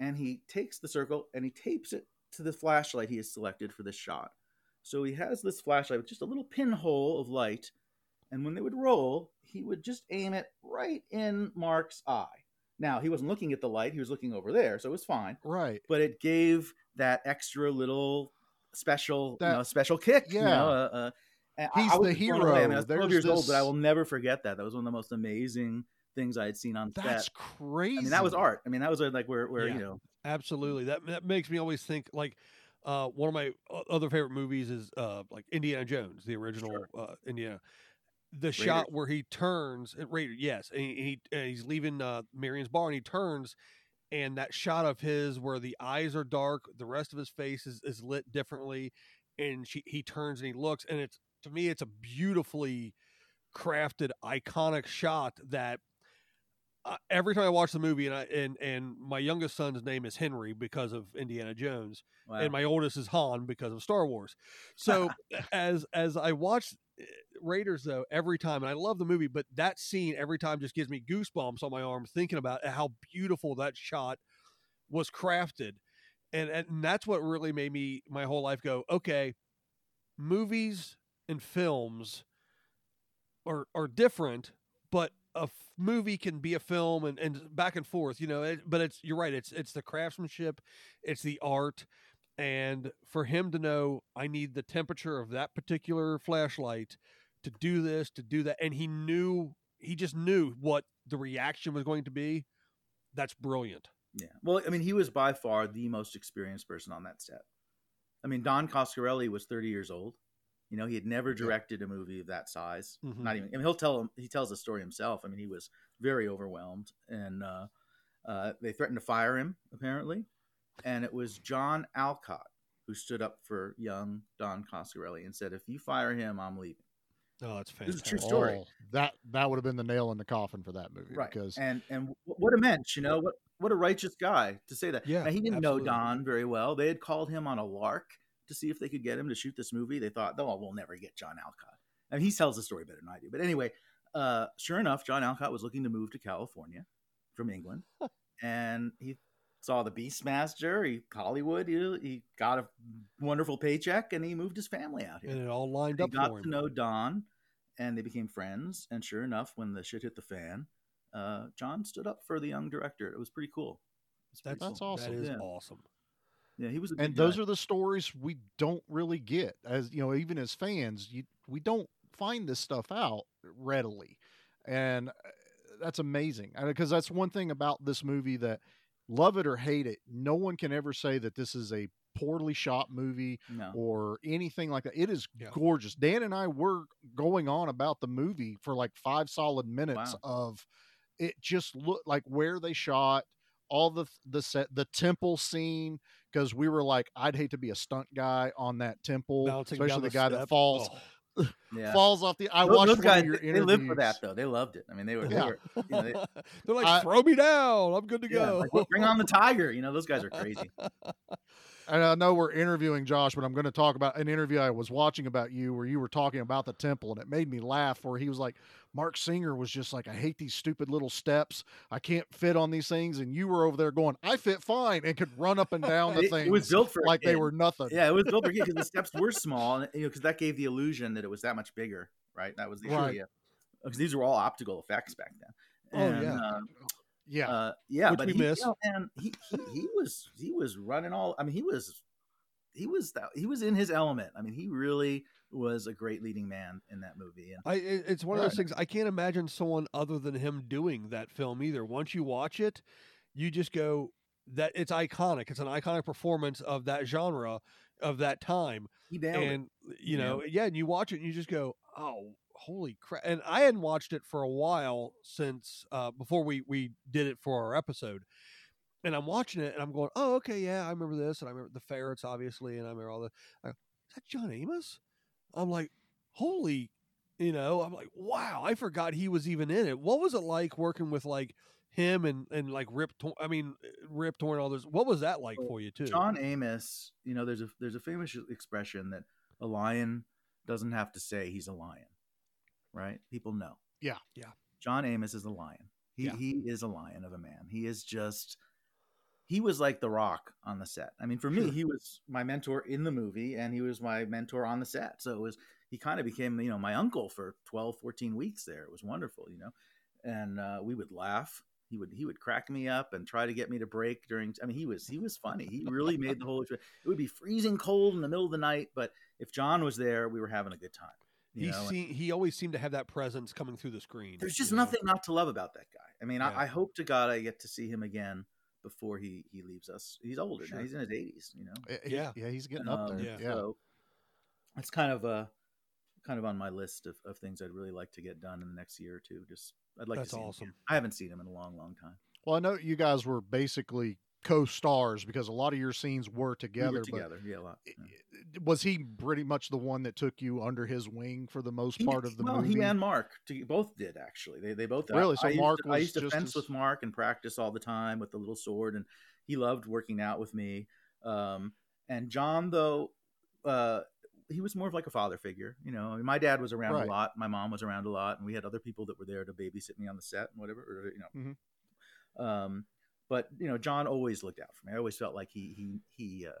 And he takes the circle and he tapes it to the flashlight he has selected for this shot. So he has this flashlight with just a little pinhole of light. And when they would roll, he would just aim it right in Mark's eye. Now, he wasn't looking at the light, he was looking over there, so it was fine. Right. But it gave that extra little special, you know, special kick. You yeah. know, uh, uh, and I- He's I the away. I mean, I was hero. 12 There's years old, but I will never forget that. That was one of the most amazing things I had seen on That's set. That's crazy. I mean, that was art. I mean, that was uh, like where, where Yeah. you know, Absolutely. That that makes me always think like uh, one of my other favorite movies is uh, like Indiana Jones, the original uh, Indiana. The shot where he turns, uh, Raider, yes, and he, he and he's leaving uh, Marion's bar and he turns, and that shot of his where the eyes are dark, the rest of his face is, is lit differently, and she he turns and he looks, and it's to me it's a beautifully crafted, iconic shot that uh, every time I watch the movie, and I and and my youngest son's name is Henry because of Indiana Jones, wow. and my oldest is Han because of Star Wars. So as as I watch uh, Raiders though every time, and I love the movie, but that scene every time just gives me goosebumps on my arm thinking about how beautiful that shot was crafted, and and that's what really made me my whole life go okay, movies and films are are different, but a f- movie can be a film and, and back and forth, you know. It, but it's you're right. It's it's the craftsmanship, it's the art, and for him to know I need the temperature of that particular flashlight to do this, to do that, and he knew he just knew what the reaction was going to be. That's brilliant. yeah. Well, I mean, he was by far the most experienced person on that set. I mean, Don Coscarelli was 30 years old. You know, he had never directed a movie of that size. Mhm. Not even. I mean, he'll tell him. He tells the story himself. I mean, he was very overwhelmed, and uh, uh, they threatened to fire him apparently. And it was John Alcott who stood up for young Don Coscarelli and said, "If you fire him, I'm leaving." Oh, it's This is a fantastic. true story. Oh, that that would have been the nail in the coffin for that movie. right Because and and what a mensch you know what what a righteous guy to say that Yeah, now, he didn't absolutely. know don very well they had called him on a lark to see if they could get him to shoot this movie they thought oh we'll never get john alcott and he tells the story better than i do but anyway uh, sure enough john alcott was looking to move to california from england and he saw the Beastmaster. He Hollywood. He, he got a wonderful paycheck, and he moved his family out here. and it all lined up. He got for to know Don, and they became friends. And sure enough, when the shit hit the fan, uh, John stood up for the young director. It was pretty cool. It's pretty That's, cool. awesome. That is Yeah. awesome. Yeah, he was. A and those are the stories we don't really get as you know even as fans you we don't find this stuff out readily and uh, that's amazing because that's one thing about this movie that love it or hate it no one can ever say that this is a poorly shot movie no. or anything like that it is Yeah. gorgeous dan and i were going on about the movie for like five solid minutes of it just looked like where they shot all the the set the temple scene because we were like i'd hate to be a stunt guy on that temple Bouncing especially down the, guy that falls Oh. Yeah. falls off the i Those- watched those one guys, of your they, they live for that though. They loved it. I mean, they were. They Yeah. were you know, they, They're like, I- throw me down. I'm good to yeah, go. like, "Well, bring on the tiger. You know, those guys are crazy. and i know we're interviewing josh but i'm going to talk about an interview i was watching about you where you were talking about the temple and it made me laugh where he was like marc singer was just like i hate these stupid little steps i can't fit on these things and you were over there going i fit fine and could run up and down the thing. it was built for like they were nothing Yeah, it was built for because the steps were small, and you know, because that gave the illusion that it was that much bigger, right? That was the Right. idea. Because these were all optical effects back then. Oh, yeah. uh, yeah uh, yeah, Which but we he. You know, and he, he he was he was running all. I mean, he was he was he was in his element. I mean, he really was a great leading man in that movie. And I, it's one of those things. I can't imagine someone other than him doing that film either. Once you watch it, you just go that it's iconic. It's an iconic performance of that genre of that time, he nailed it. and you Yeah. know, yeah, and you watch it and you just go, oh, holy crap! And I hadn't watched it for a while since uh, before we we did it for our episode. And I'm watching it and I'm going, oh, okay, yeah, I remember this, and I remember the ferrets, obviously, and I remember all the. I go, Is that John Amos? I'm like, holy, you know, I'm like, wow, I forgot he was even in it. What was it like working with like him and and like Rip? Torn, I mean, Rip Torn, all those. What was that like for you too? John Amos, you know, there's a there's a famous expression that a lion doesn't have to say he's a lion, right? People know. Yeah. Yeah. John Amos is a lion. He Yeah. he is a lion of a man. He is just he was like the rock on the set. I mean, for me, he was my mentor in the movie and he was my mentor on the set. So it was he kind of became, you know, my uncle for 12, 14 weeks there. It was wonderful, you know. And uh, we would laugh. He would he would crack me up and try to get me to break during I mean, he was he was funny. He really made the whole it would be freezing cold in the middle of the night, but if John was there, we were having a good time. You he know? and- he always seemed to have that presence coming through the screen. there's just you know? nothing not to love about that guy. I mean, Yeah. I, I hope to God I get to see him again before he he leaves us. He's older Sure. now. He's in his 80s. You know. Eh, Yeah. yeah he's getting up Um, there yeah. yeah, So it's kind of uh kind of on my list of, of things I'd really like to get done in the next year or two. Just I'd like That's to see. him awesome. again. I haven't seen him in a long, long time. well i know you guys were basically co-stars because a lot of your scenes were We together were but together, yeah, a lot. yeah. was he pretty much the one that took you under his wing for the most He- part of the well, movie Well, he and Mark both did actually. They they both Really? I, So I used Mark to, I used to fence as- with Mark and practice all the time with the little sword, and he loved working out with me. Um, and John, though, uh, he was more of like a father figure. You know, I mean, my dad was around Right. a lot, my mom was around a lot, and we had other people that were there to babysit me on the set and whatever. Or, you know, Mhm. um, but you know, John always looked out for me. I always felt like he he he. Uh,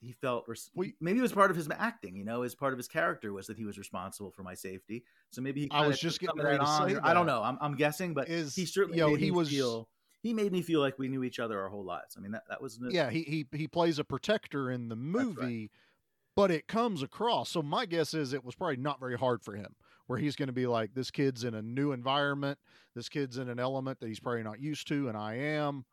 he felt res- maybe it was part of his acting, you know, as part of his character was that he was responsible for my safety. So maybe he I was just getting ready to on, say or- I don't know. I'm, I'm guessing, but Is- he certainly you know, he was- feel. He made me feel like we knew each other our whole lives. I mean, that that was yeah he, he he plays a protector in the right. movie but it comes across so my guess is it was probably not very hard for him where he's going to be like this kid's in a new environment this kid's in an element that he's probably not used to and i am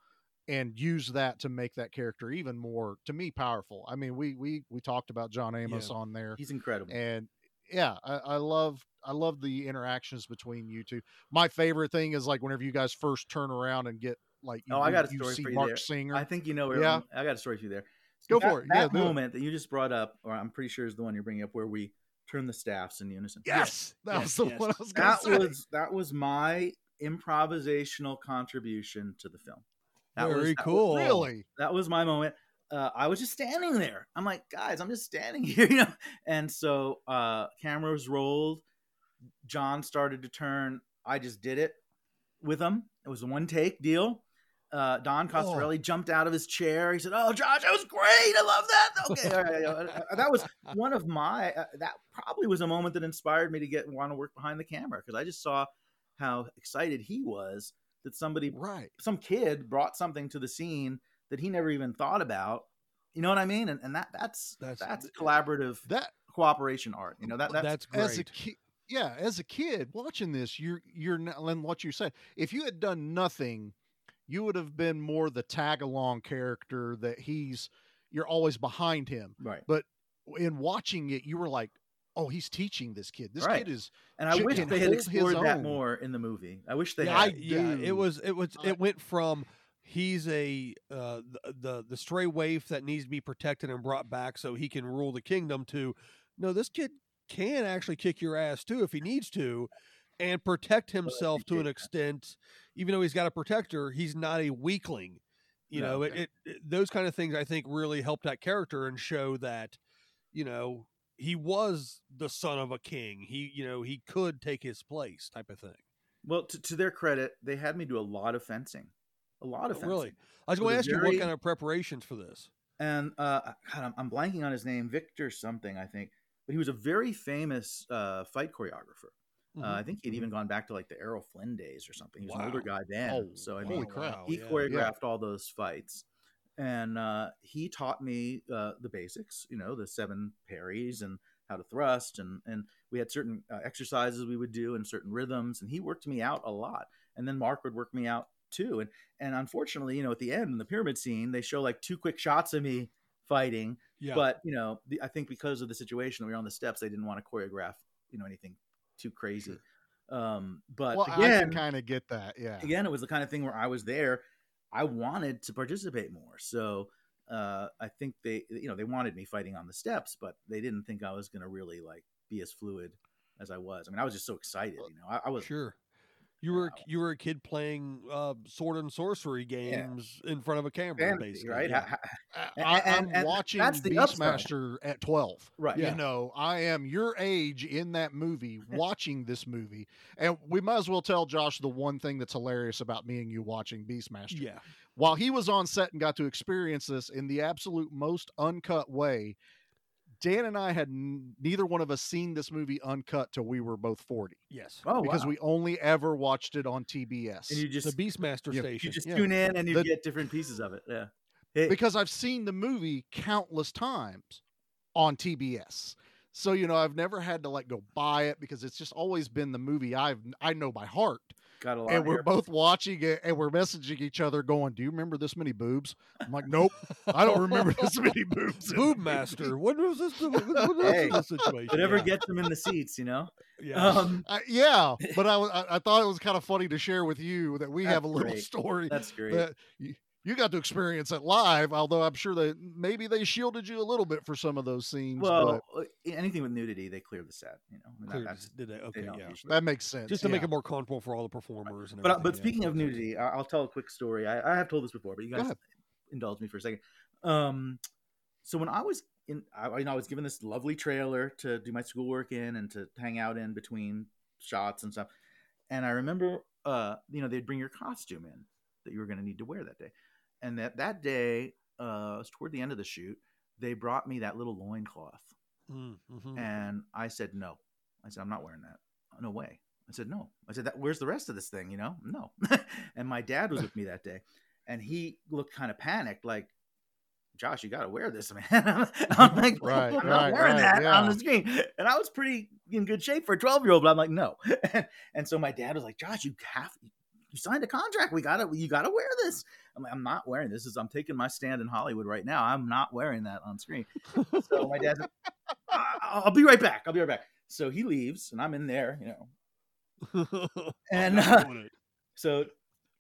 and use that to make that character even more to me powerful i mean we we we talked about john amos Yeah. on there He's incredible. and yeah I, I love i love the interactions between you two my favorite thing is like whenever you guys first turn around and get like you, Oh, I got a you story see for you mark there. singer I think you know. Where Yeah. I got a story for you there. Go that, for it. Yeah, That it. moment that you just brought up, or I'm pretty sure is the one you're bringing up, where we turn the staffs in unison. yes, that was the yes. one i was going to that say was that was my improvisational contribution to the film. That was, Very that was- cool. really that was my moment. Uh, I was just standing there. I'm like, guys, I'm just standing here, you know. And so uh, cameras rolled. John started to turn. I just did it with him. It was a one take deal. Uh, Don Coscarelli jumped out of his chair. He said, "Oh, Josh, that was great. I love that." Okay, all right, uh, that was one of my. Uh, that probably was a moment that inspired me to get want to work behind the camera because I just saw how excited he was that somebody, Right. some kid, brought something to the scene that he never even thought about. You know what I mean? And, and that that's That's- that's collaborative That cooperation art. You know that that's, That's great. yeah as a kid watching this you're you're not and what you said if you had done nothing you would have been more the tag along character that he's you're always behind him right. but in watching it you were like oh he's teaching this kid this Right. kid is And I wish they had hold his explored that more in the movie. I wish they Yeah, had. I yeah, it was it was it went from he's a uh, the, the the stray waif that needs to be protected and brought back so he can rule the kingdom to no this kid can actually kick your ass too if he needs to and protect himself to an extent even though he's got a protector he's not a weakling you No, know it, okay. it, it those kind of things i think really help that character and show that you know he was the son of a king he you know he could take his place type of thing Well, to, to their credit, they had me do a lot of fencing, a lot of Oh, fencing. really? I was going to ask you what kind of preparations for this. And uh, God, I'm, I'm blanking on his name, Victor something, I think. But he was a very famous uh, fight choreographer. Uh, I think he'd even gone back to like the Errol Flynn days or something. He was an older Mm-hmm. Guy then. Oh, so I mean, crap. he yeah. choreographed all those fights and uh, he taught me uh, the basics you know the seven parries and how to thrust and and we had certain uh, exercises we would do and certain rhythms and he worked me out a lot and then mark would work me out too and and unfortunately you know at the end in the pyramid scene they show like two quick shots of me fighting Yeah. but you know the, i think because of the situation we were on the steps they didn't want to choreograph you know anything too crazy. Um but well again kind of get that yeah. Again it was the kind of thing where i was there i wanted to participate more. So uh i think they you know they wanted me fighting on the steps but they didn't think i was going to really like be as fluid as i was. I mean i was just so excited you know i, I was sure. You were you were a kid playing uh, sword and sorcery games in front of a camera, basically. right Yeah. I, I, and- i'm and watching that's the upside. beastmaster at 12 right Yeah. you know i am your age in that movie watching this movie and we might as well tell josh the one thing that's hilarious about me and you watching beastmaster Yeah. while he was on set and got to experience this in the absolute most uncut way dan and i had n- neither one of us seen this movie uncut till we were both 40 Yes. oh because wow. we only ever watched it on tbs and you the just Beastmaster Yeah, station. you just yeah. tune in and you The- get different pieces of it yeah It- because I've seen the movie countless times on TBS. So you know, I've never had to like go buy it because it's just always been the movie I've I know by heart. Got a lot And we're here. both watching it and we're messaging each other going, "Do you remember this many boobs?" I'm like, "Nope, I don't remember this many boobs." in Boob. Master. What was this? What was Hey, this situation? whatever yeah. gets them in the seats you know yeah. um I, yeah, but I, I I thought it was kind of funny to share with you that we have a little great. story that's great that you, you got to experience it live. Although I'm sure that maybe they shielded you a little bit for some of those scenes. well uh, anything with nudity they clear the set you know I mean, that- Cleared that's- did they? Okay, they yeah. usually- That makes sense. Just to make it more comfortable for all the performers. And But uh, everything, but yeah. speaking of nudity, I- I'll tell a quick story. I, I have told this before, but you guys ahead. indulge me for a second. Um, so when I was in, I, you know, I was given this lovely trailer to do my schoolwork in and to hang out in between shots and stuff. And I remember, uh, you know, they'd bring your costume in that you were going to need to wear that day. And that that day, uh, it was toward the end of the shoot, they brought me that little loincloth. Mm, mhm. And I said, no. I said, I'm not wearing that. No way. I said, no. I said, that, where's the rest of this thing? You know, no. and my dad was with me that day. And he looked kind of panicked, like, Josh, you got to wear this, man. I'm like, Right, I'm not right, wearing right, that on the screen. And I was pretty in good shape for a 12 year old, but I'm like, no. and so my dad was like, Josh, you have, you signed a contract. We got to, you got to wear this. I'm like, I'm not wearing this. Is I'm taking my stand in Hollywood right now. I'm not wearing that on screen. So my dad's like, "I- I'll be right back. I'll be right back. So he leaves, and I'm in there, you know. And, uh. So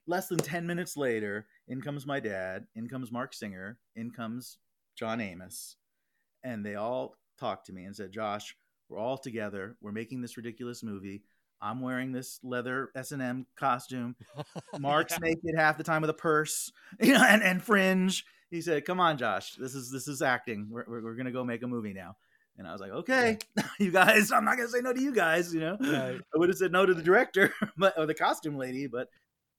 less than 10 minutes later, in comes my dad, in comes Marc Singer, in comes John Amos, and they all talked to me and said, Josh, we're all together. We're making this ridiculous movie. I'm wearing this leather S&M costume. Mark's naked half the time with a purse, you know, and, and fringe. He said, "Come on, Josh. This is this is acting. We're we're, we're gonna go make a movie now." And I was like, "Okay, you guys. I'm not gonna say no to you guys. You know, Right. I would have said no to the director, but or the costume lady, but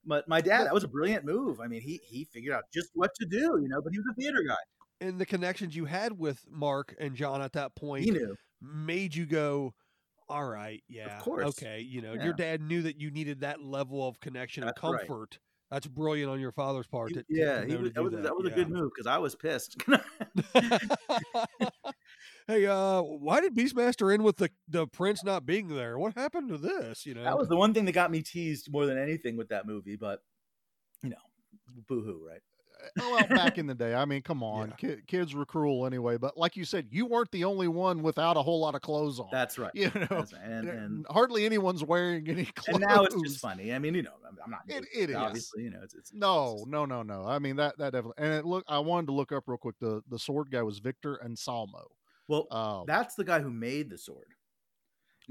But my dad, that was a brilliant move. I mean, he he figured out just what to do, you know. But he was a theater guy. And the connections you had with Mark and John at that point He knew. made you go, all right, yeah, of course. okay. You know, Yeah. your dad knew that you needed that level of connection and That's right. comfort. That's brilliant on your father's part. He- to, yeah, to he know to was, that was that, was a good move because I was pissed. hey, uh, why did Beastmaster end with the the prince not being there? What happened to this? You know, that was the one thing that got me teased more than anything with that movie. But you know, boohoo, right? Oh, well, back in the day, I mean, come on, ki- kids were cruel anyway. But like you said, you weren't the only one without a whole lot of clothes on. That's right. you know, right. And, and hardly anyone's wearing any clothes. and now it's just funny. I mean, you know, I'm, not. It- new, it is. obviously. You know, it's, it's No, it's- no, no, no. I mean that that definitely. And it, look, I wanted to look up real quick. The the sword guy was Victor Anselmo. Well, Uh, that's the guy who made the sword.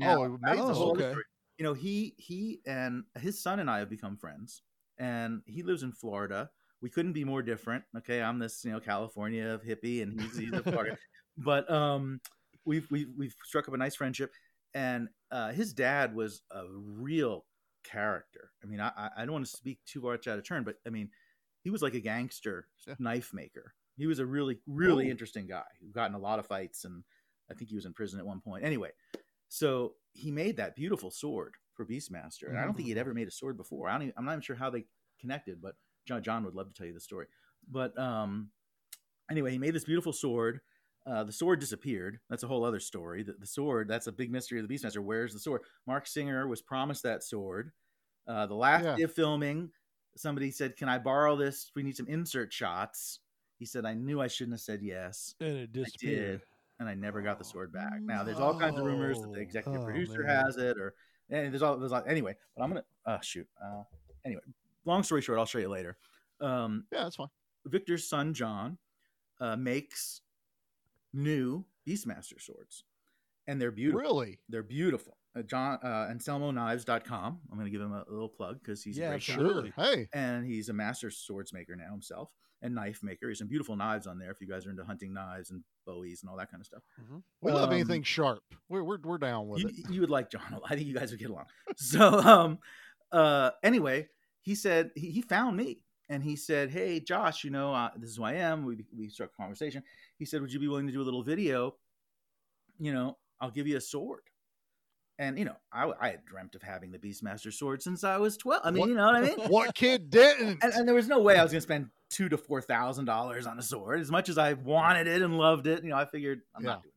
Oh, made the sword. Okay. You know, he he and his son and I have become friends, and he lives in Florida. We couldn't be more different. Okay, I'm this you know California hippie, and he's he's a Florida. but um, we've we've we've struck up a nice friendship, and uh, his dad was a real character. I mean, I I- don't want to speak too much out of turn, but I mean, he was like a gangster Yeah. knife maker. He was a really really interesting guy who got in a lot of fights, and I think he was in prison at one point. Anyway, so he made that beautiful sword for Beastmaster, and I don't think he'd ever made a sword before. I don't. Even, I'm not even sure how they connected, but John John would love to tell you the story. But um, anyway, he made this beautiful sword. Uh, the sword disappeared. That's a whole other story. The, the sword, that's a big mystery of the Beastmaster. Where's the sword? Marc Singer was promised that sword. Uh, the last Yeah. day of filming, somebody said, Can I borrow this? We need some insert shots. He said, I knew I shouldn't have said yes, and it disappeared. and I never got the sword back. Now, there's all kinds of rumors that the executive Oh, producer man. has it, or and there's all there's all, anyway. But I'm gonna uh, shoot. Uh, anyway, long story short, I'll show you later. Um, yeah, that's fine. Victor's son John uh, makes new Beastmaster swords, and they're beautiful. Really? They're beautiful. Uh, John uh, AnselmoKnives.com. I'm going to give him a little plug because he's Yeah, a great guy. Hey, and he's a master swords maker now himself and knife maker. He's some beautiful knives on there if you guys are into hunting knives and bowies and all that kind of stuff. we love Um, anything sharp. We're we're, we're down with You, it. you would like John. I think you guys would get along. So, um, uh, anyway, he said he, he found me and he said, "Hey, Josh, you know uh, this is who I am." We we struck a conversation. He said, "Would you be willing to do a little video? You know, I'll give you a sword." And you know, I, I had dreamt of having the Beastmaster sword since I was twelve. I mean, What- you know what I mean? What kid didn't? and, and there was no way I was going to spend two to four thousand dollars on a sword. As much as I wanted it and loved it, you know, I figured I'm not doing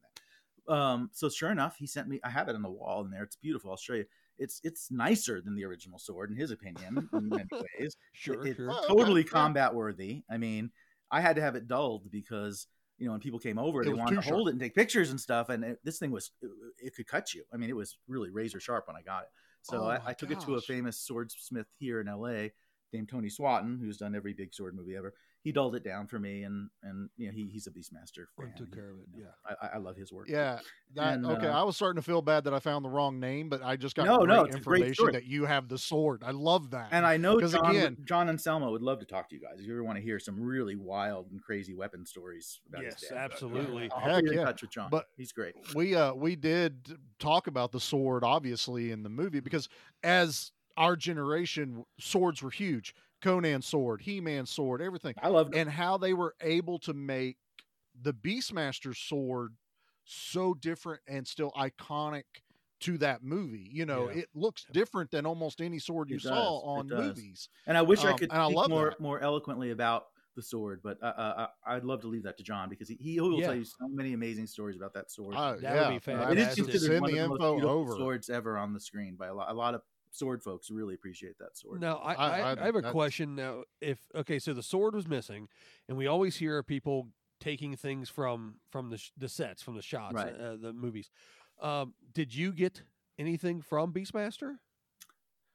that. Um, so sure enough, he sent me. I have it on the wall in there. It's beautiful. I'll show you. It's it's nicer than the original sword in his opinion in many ways. Sure, It- sure. Oh, okay, totally yeah. combat worthy. I mean, I had to have it dulled because you know when people came over, It they wanted too to hold it and take pictures and stuff. And it, this thing was it, it could cut you. I mean, it was really razor sharp when I got it. So Oh I, I took it to a famous swordsmith here in L.A. named Tony Swatton, who's done every big sword movie ever. He dulled it down for me, and and you know he, he's a Beastmaster fan. Took care of it, You know, yeah. I, I love his work. Yeah, that And, okay. uh, I was starting to feel bad that I found the wrong name, but I just got No, no, information that you have the sword. I love that. And I know John, again- John Anselmo would love to talk to you guys if you ever want to hear some really wild and crazy weapon stories. About Yes, his dad. absolutely. I'll Heck put you in yeah. touch with John. But- he's great. we uh we did talk about the sword obviously in the movie because as our generation swords were huge conan sword he-man sword everything I love and how they were able to make the beastmaster sword so different and still iconic to that movie you know Yeah. it looks different than almost any sword you saw on movies And I wish I Um, could and I speak love more that. more eloquently about the sword, but uh, uh, I- I'd love to leave that to John because he, he will Yeah. tell you so many amazing stories about that sword. Uh, That would yeah, be Uh, fantastic. it is Fantastic. considered send one the of the most beautiful over swords ever on the screen by a lot. A lot of sword folks really appreciate that sword. Now, I, I- I, I- I have a that's- question now. If okay, so the sword was missing, and we always hear people taking things from from the the sets, from the shots, Right. uh, the movies. Um, did you get anything from Beastmaster?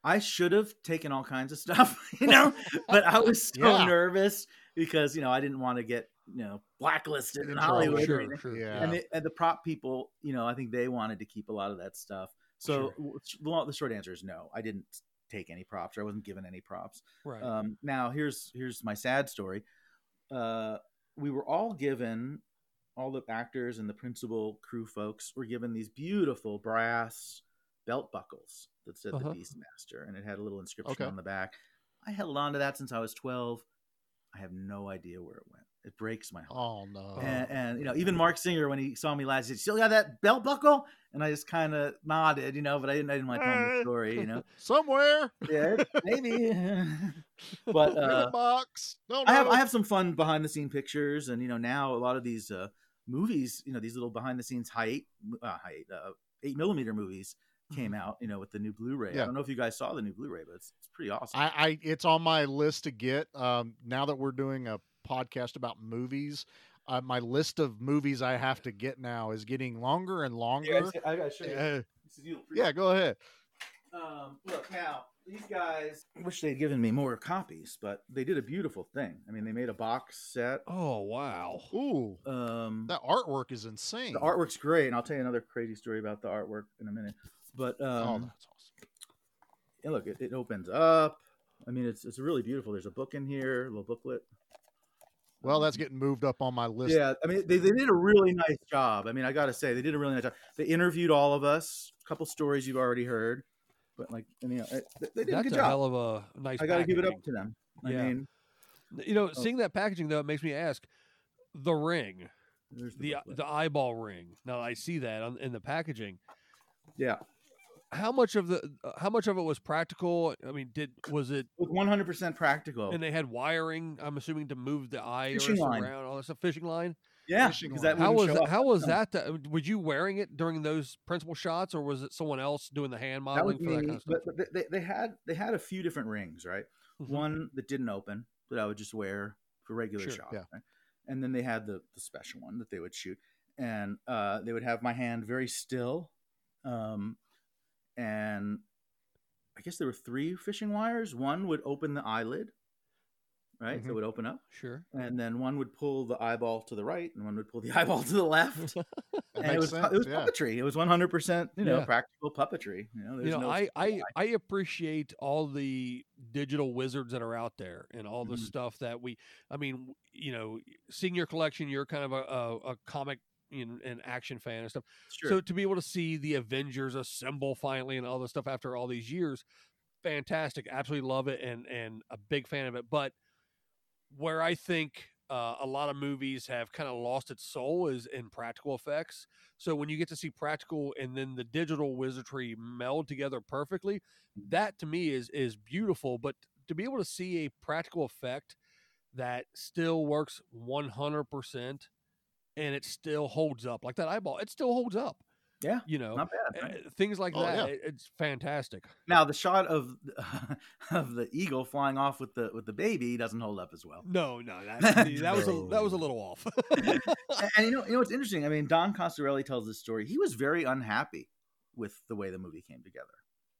I should have taken all kinds of stuff, you know, but I was so Yeah. nervous because you know I didn't want to get you know blacklisted in In Hollywood. sure, sure. yeah And, the, and the prop people, you know, I think they wanted to keep a lot of that stuff. So Sure. the the short answer is no. I didn't take any props. Or I wasn't given any props. Right. Um, now here's here's my sad story. Uh, we were all given, all the actors and the principal crew folks were given these beautiful brass belt buckles that said Uh-huh. the Beastmaster, and it had a little inscription Okay. on the back. I held on to that since I was 12. I have no idea where it went. It breaks my heart. Oh no. And, and you know, even Marc Singer, when he saw me last, he said, "Still got that belt buckle?" And I just kind of nodded, you know, but I didn't, I didn't tell the story, you know. Somewhere Yeah, maybe. but uh, box. No, no. I have. I have some fun behind the scene pictures, and you know, now a lot of these uh, movies, you know, these little behind the scenes height, uh, height, uh, eight millimeter movies came out, you know, with the new Blu-ray. Yeah. I don't know if you guys saw the new Blu-ray, but it's, it's pretty awesome. I, I it's on my list to get. Um, now that we're doing a podcast about movies, uh, my list of movies I have to get now is getting longer and longer. I gotta show Uh, This is you- yeah, go ahead. Um, look now, these guys. I wish they'd given me more copies, but they did a beautiful thing. I mean, they made a box set. Oh wow. Ooh, Um, that artwork is insane. the artwork's great, and I'll tell you another crazy story about the artwork in a minute. But oh, um, that's awesome. and look, it, it opens up. I mean, it's it's really beautiful. There's a book in here, a little booklet. Well, that's getting moved up on my list. Yeah, I mean, they, they did a really nice job. I mean, I got to say, they did a really nice job. They interviewed all of us. A couple stories you've already heard, but like, I mean, it- they, they did a That's good a job. hell of a nice. I got to give it up to them. I Yeah. mean, You know, Oh. seeing that packaging though, it makes me ask the ring, there's the, the the eyeball ring. Now I see that on, in the packaging. yeah, How much of the uh, how much of it was practical? I mean, did was it? with 100% practical. And they had wiring. I'm assuming to move the eye Fishing line. around. All this stuff. Fishing line. yeah, fishing because line. that How was that, up. how was No. that? that? Was you wearing it during those principal shots, or was it someone else doing the hand That was modeling for that kind of stuff? but, but they, they had they had a few different rings, right? Mhm. One that didn't open that I would just wear for regular Sure, shots, yeah. right? and then they had the the special one that they would shoot, and uh, they would have my hand very still, um, and I guess there were three fishing wires. One would open the eyelid, right? So Mhm. it would open up, Sure. and then one would pull the eyeball to the right, and one would pull the eyeball to the left. And it was sense. it was yeah. puppetry. It was one hundred percent, you know, Yeah. practical puppetry. You know, you know, no I, I I appreciate all the digital wizards that are out there and all the Mhm. stuff that we. I mean, you know, seeing your collection, you're kind of a, a, a comic and, and action fan and stuff. Sure. So to be able to see the Avengers assemble finally and all this stuff after all these years, fantastic. Absolutely love it and and a big fan of it. But where I think uh, a lot of movies have kind of lost its soul is in practical effects. So when you get to see practical and then the digital wizardry meld together perfectly, that to me is is beautiful. But to be able to see a practical effect that still works one hundred percent and it still holds up, like that eyeball, it still holds up. Yeah, you know, not bad. right? uh, things like Oh, that. yeah. it- it's fantastic. Now the shot of of the eagle flying off with the with the baby doesn't hold up as well. No, no, that, that was a, that was a little off. and, and you know, you know what's interesting? I mean, Don Coscarelli tells this story. He was very unhappy with the way the movie came together.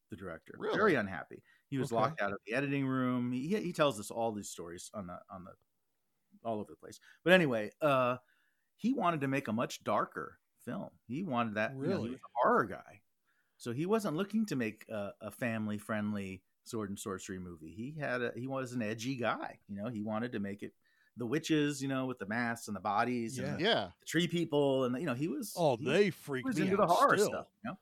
The director, Really? very unhappy. He was Okay. locked out of the editing room. He he tells us all these stories on the on the all over the place. But anyway, uh, he wanted to make a much darker film. He wanted that. you know, he Really? was a horror guy, so he wasn't looking to make a, a family friendly sword and sorcery movie. He had a he was an edgy guy. You know, he wanted to make it the witches, you know, with the masks and the bodies, and the, Yeah. the tree people, and you know, he was oh, he they freaked was me into the out horror still. stuff. You know?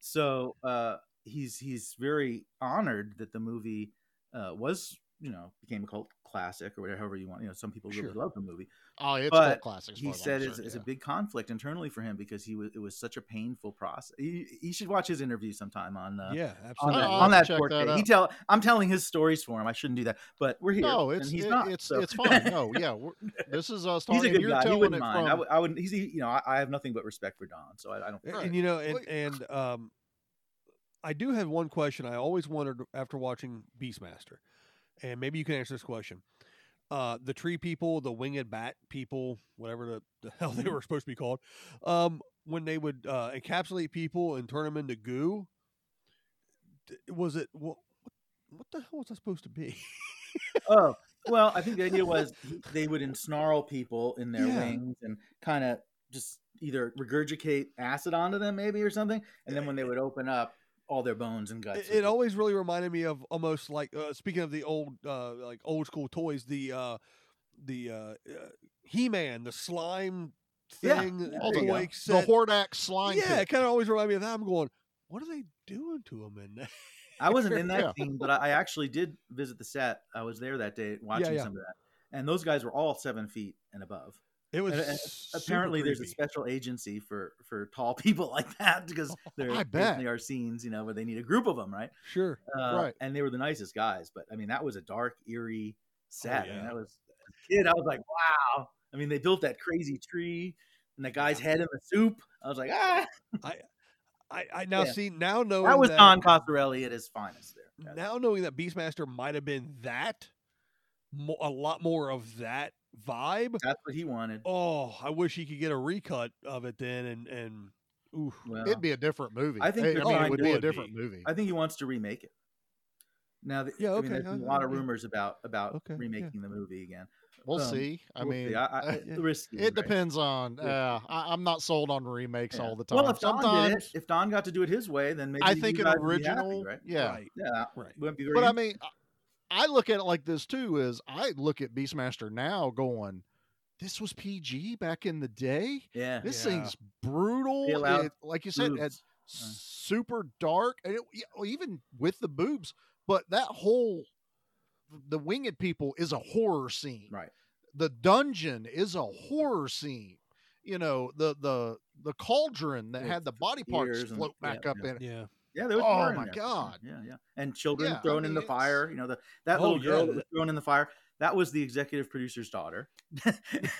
So uh, he's he's very honored that the movie uh, was you know became a cult classic or whatever you want. You know, some people really Sure. love the movie. Oh, it's But cult classic. He far as I'm said it's, concerned, it's a big conflict internally for him because he was it was such a painful process. You, you should watch his interview sometime on uh, Yeah, on absolutely. that, I'll on that to that he tell I'm telling his stories for him. I shouldn't do that, but we're here. No, and it's he's it- not. it's so- it's fine. No, yeah, we're, this is us he's a good guy. He wouldn't mind. from. I, would, I wouldn't. He's you know I, I have nothing but respect for Don, so I, I don't. And- Right. And you know, and and um, I do have one question. I always wondered after watching Beastmaster, and maybe you can answer this question. Uh, the tree people, the winged bat people, whatever the, the hell they were supposed to be called, um, when they would uh, encapsulate people and turn them into goo, was it what? What the hell was that supposed to be? oh well i think the idea was they would ensnarl people in their Yeah. wings and kind of just either regurgitate acid onto them maybe or something and then when they would open up all their bones and guts It, it always really reminded me of almost like uh, speaking of the old uh, like old school toys, the uh, the uh, uh, He Man, the slime thing, yeah, Oh, there the, go. toy the. Hordak slime. yeah, it kind of always reminded me of that. I'm going, what are they doing to him in there? I wasn't in that Yeah. scene, but I, I actually did visit the set. I was there that day watching yeah. some of that, and those guys were all seven feet and above. It was And- and super apparently, there's a special agency for for tall people like that because there I bet. are scenes, you know, where they need a group of them, right? Sure. Uh, Right. And they were the nicest guys, but I mean, that was a dark, eerie set. I mean, that was a kid. I was like, wow. I mean, they built that crazy tree and the guy's head in the soup. I was like, ah, I, I now Yeah. see now knowing that was that, Don Coscarelli at his finest there. Yeah. now knowing that Beastmaster might have been that a lot more of that vibe. That's what he wanted. Oh, I wish he could get a recut of it then and and oof. Well, It'd be a different movie. I think Hey, I mean, it would be a different be. movie. I think he wants to remake it. Now, that, Yeah, I mean, okay, there's been a lot of yeah. rumors about about Okay, yeah. remaking the movie again. We'll um, see. I We'll see. mean, I, I, uh, risky, it right? depends on. Yeah. Uh, I, I'm not sold on remakes Yeah. all the time. Well, if Don did it, if Don got to do it his way, then maybe I think an guys would be happy, original. right? Yeah, Right. Yeah, Right. wouldn't be very but I mean, I I look at it like this too. Is I look at Beastmaster now, going, "This was PG back in the day. yeah, This Yeah. thing's brutal. It- like you said, it had super dark, and it, oh, even with the boobs. But that whole the winged people is a horror scene. right. the dungeon is a horror scene. You know, the the the cauldron that With had the body parts ears and- float yeah, back up yeah. in it. Yeah. Yeah, there was Oh more in my there. God. Yeah, yeah, and children Yeah, I thrown in the it's- fire. You know, the that Oh, little girl yeah, that was thrown in the fire. That was the executive producer's daughter.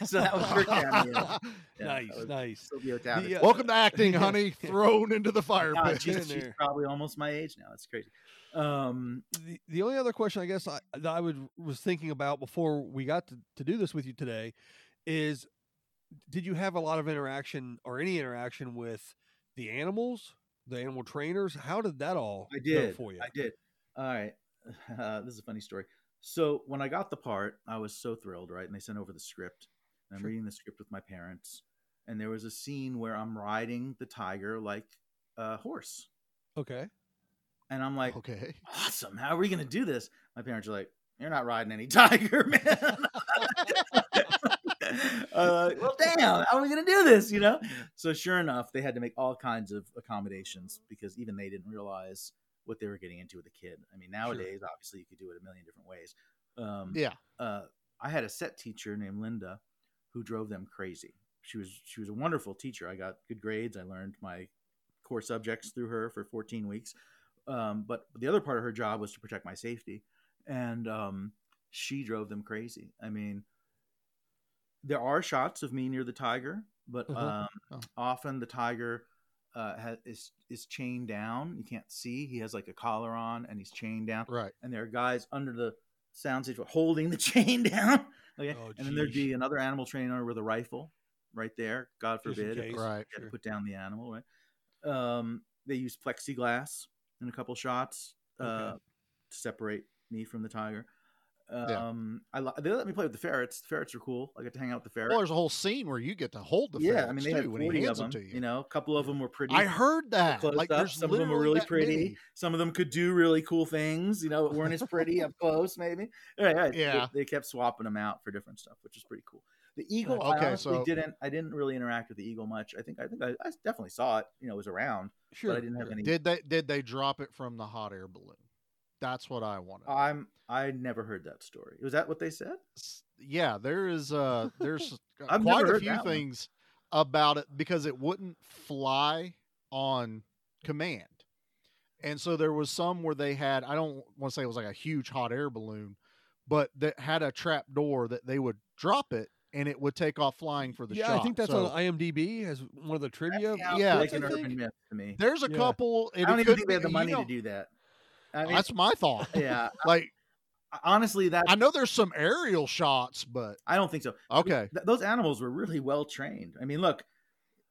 so that was her cameo. Yeah, that nice, was nice. The, uh, Welcome to acting, honey. Thrown into the fire God, pit. she's, in she's there. probably almost my age now. It's crazy. Um, the, the only other question I guess I, that I would was thinking about before we got to, to do this with you today is did you have a lot of interaction or any interaction with the animals, the animal trainers? How did that all I did for you? I did. All right. Uh, this is a funny story. So when I got the part, I was so thrilled, right? And they sent over the script. I'm Sure. reading the script with my parents, and there was a scene where I'm riding the tiger like a horse, Okay. and I'm like, Okay. "Awesome! How are we gonna do this?" My parents are like, "You're not riding any tiger, man." uh, well, damn, how are we gonna do this? You know. So sure enough, they had to make all kinds of accommodations because even they didn't realize what they were getting into with a kid. I mean, nowadays, obviously, you could do it a million different ways. Um, Yeah. uh, I had a set teacher named Linda who drove them crazy. She was she was a wonderful teacher. I got good grades. I learned my core subjects through her for 14 weeks. Um, but the other part of her job was to protect my safety, and um, she drove them crazy. I mean, there are shots of me near the tiger, but Uh-huh. um, Oh. often the tiger uh, has, is is chained down. You can't see. He has like a collar on, and he's chained down Right. and there are guys under the soundstage holding the chain down. Okay, Oh, and then there'd be another animal trainer with a rifle right there. God forbid, case. Right. Sure. put down the animal. Right. Um, they use plexiglass in a couple shots uh, Okay. to separate me from the tiger. Yeah. Um, I li- they let me play with the ferrets. The ferrets are cool. I get to hang out with the ferrets. Well, there's a whole scene where you get to hold the yeah, I mean they had too, when forty he of hands them. them to you. You know, a couple of them were pretty. I heard that. Like. Some of them were really pretty. many. Some of them could do really cool things, you know, weren't as pretty up close, maybe. Right, right. Yeah. They, kept swapping them out for different stuff, which is pretty cool. The eagle, I Okay, honestly so- didn't. I didn't really interact with the eagle much. I think. I think I, I definitely saw it. You know, it was around, Sure. but I didn't have any. Did they did they drop it from the hot air balloon? That's what I wanted. I'm. I never heard that story. Was that what they said? Yeah, there is uh there's quite a few that one. things about it because it wouldn't fly on command. And so there was some where they had I don't want to say it was like a huge hot air balloon, but that had a trap door that they would drop it and it would take off flying for the yeah, shot. I think that's So on IMDb as one of the trivia. Yeah, like I an urban myth to me. there's a Yeah. couple I don't it even could think they have be- the you money know, to do that. I mean, That's my thought. yeah. like Honestly, that I know there's some aerial shots, but I don't think so. okay. Th- those animals were really well trained. I mean, look,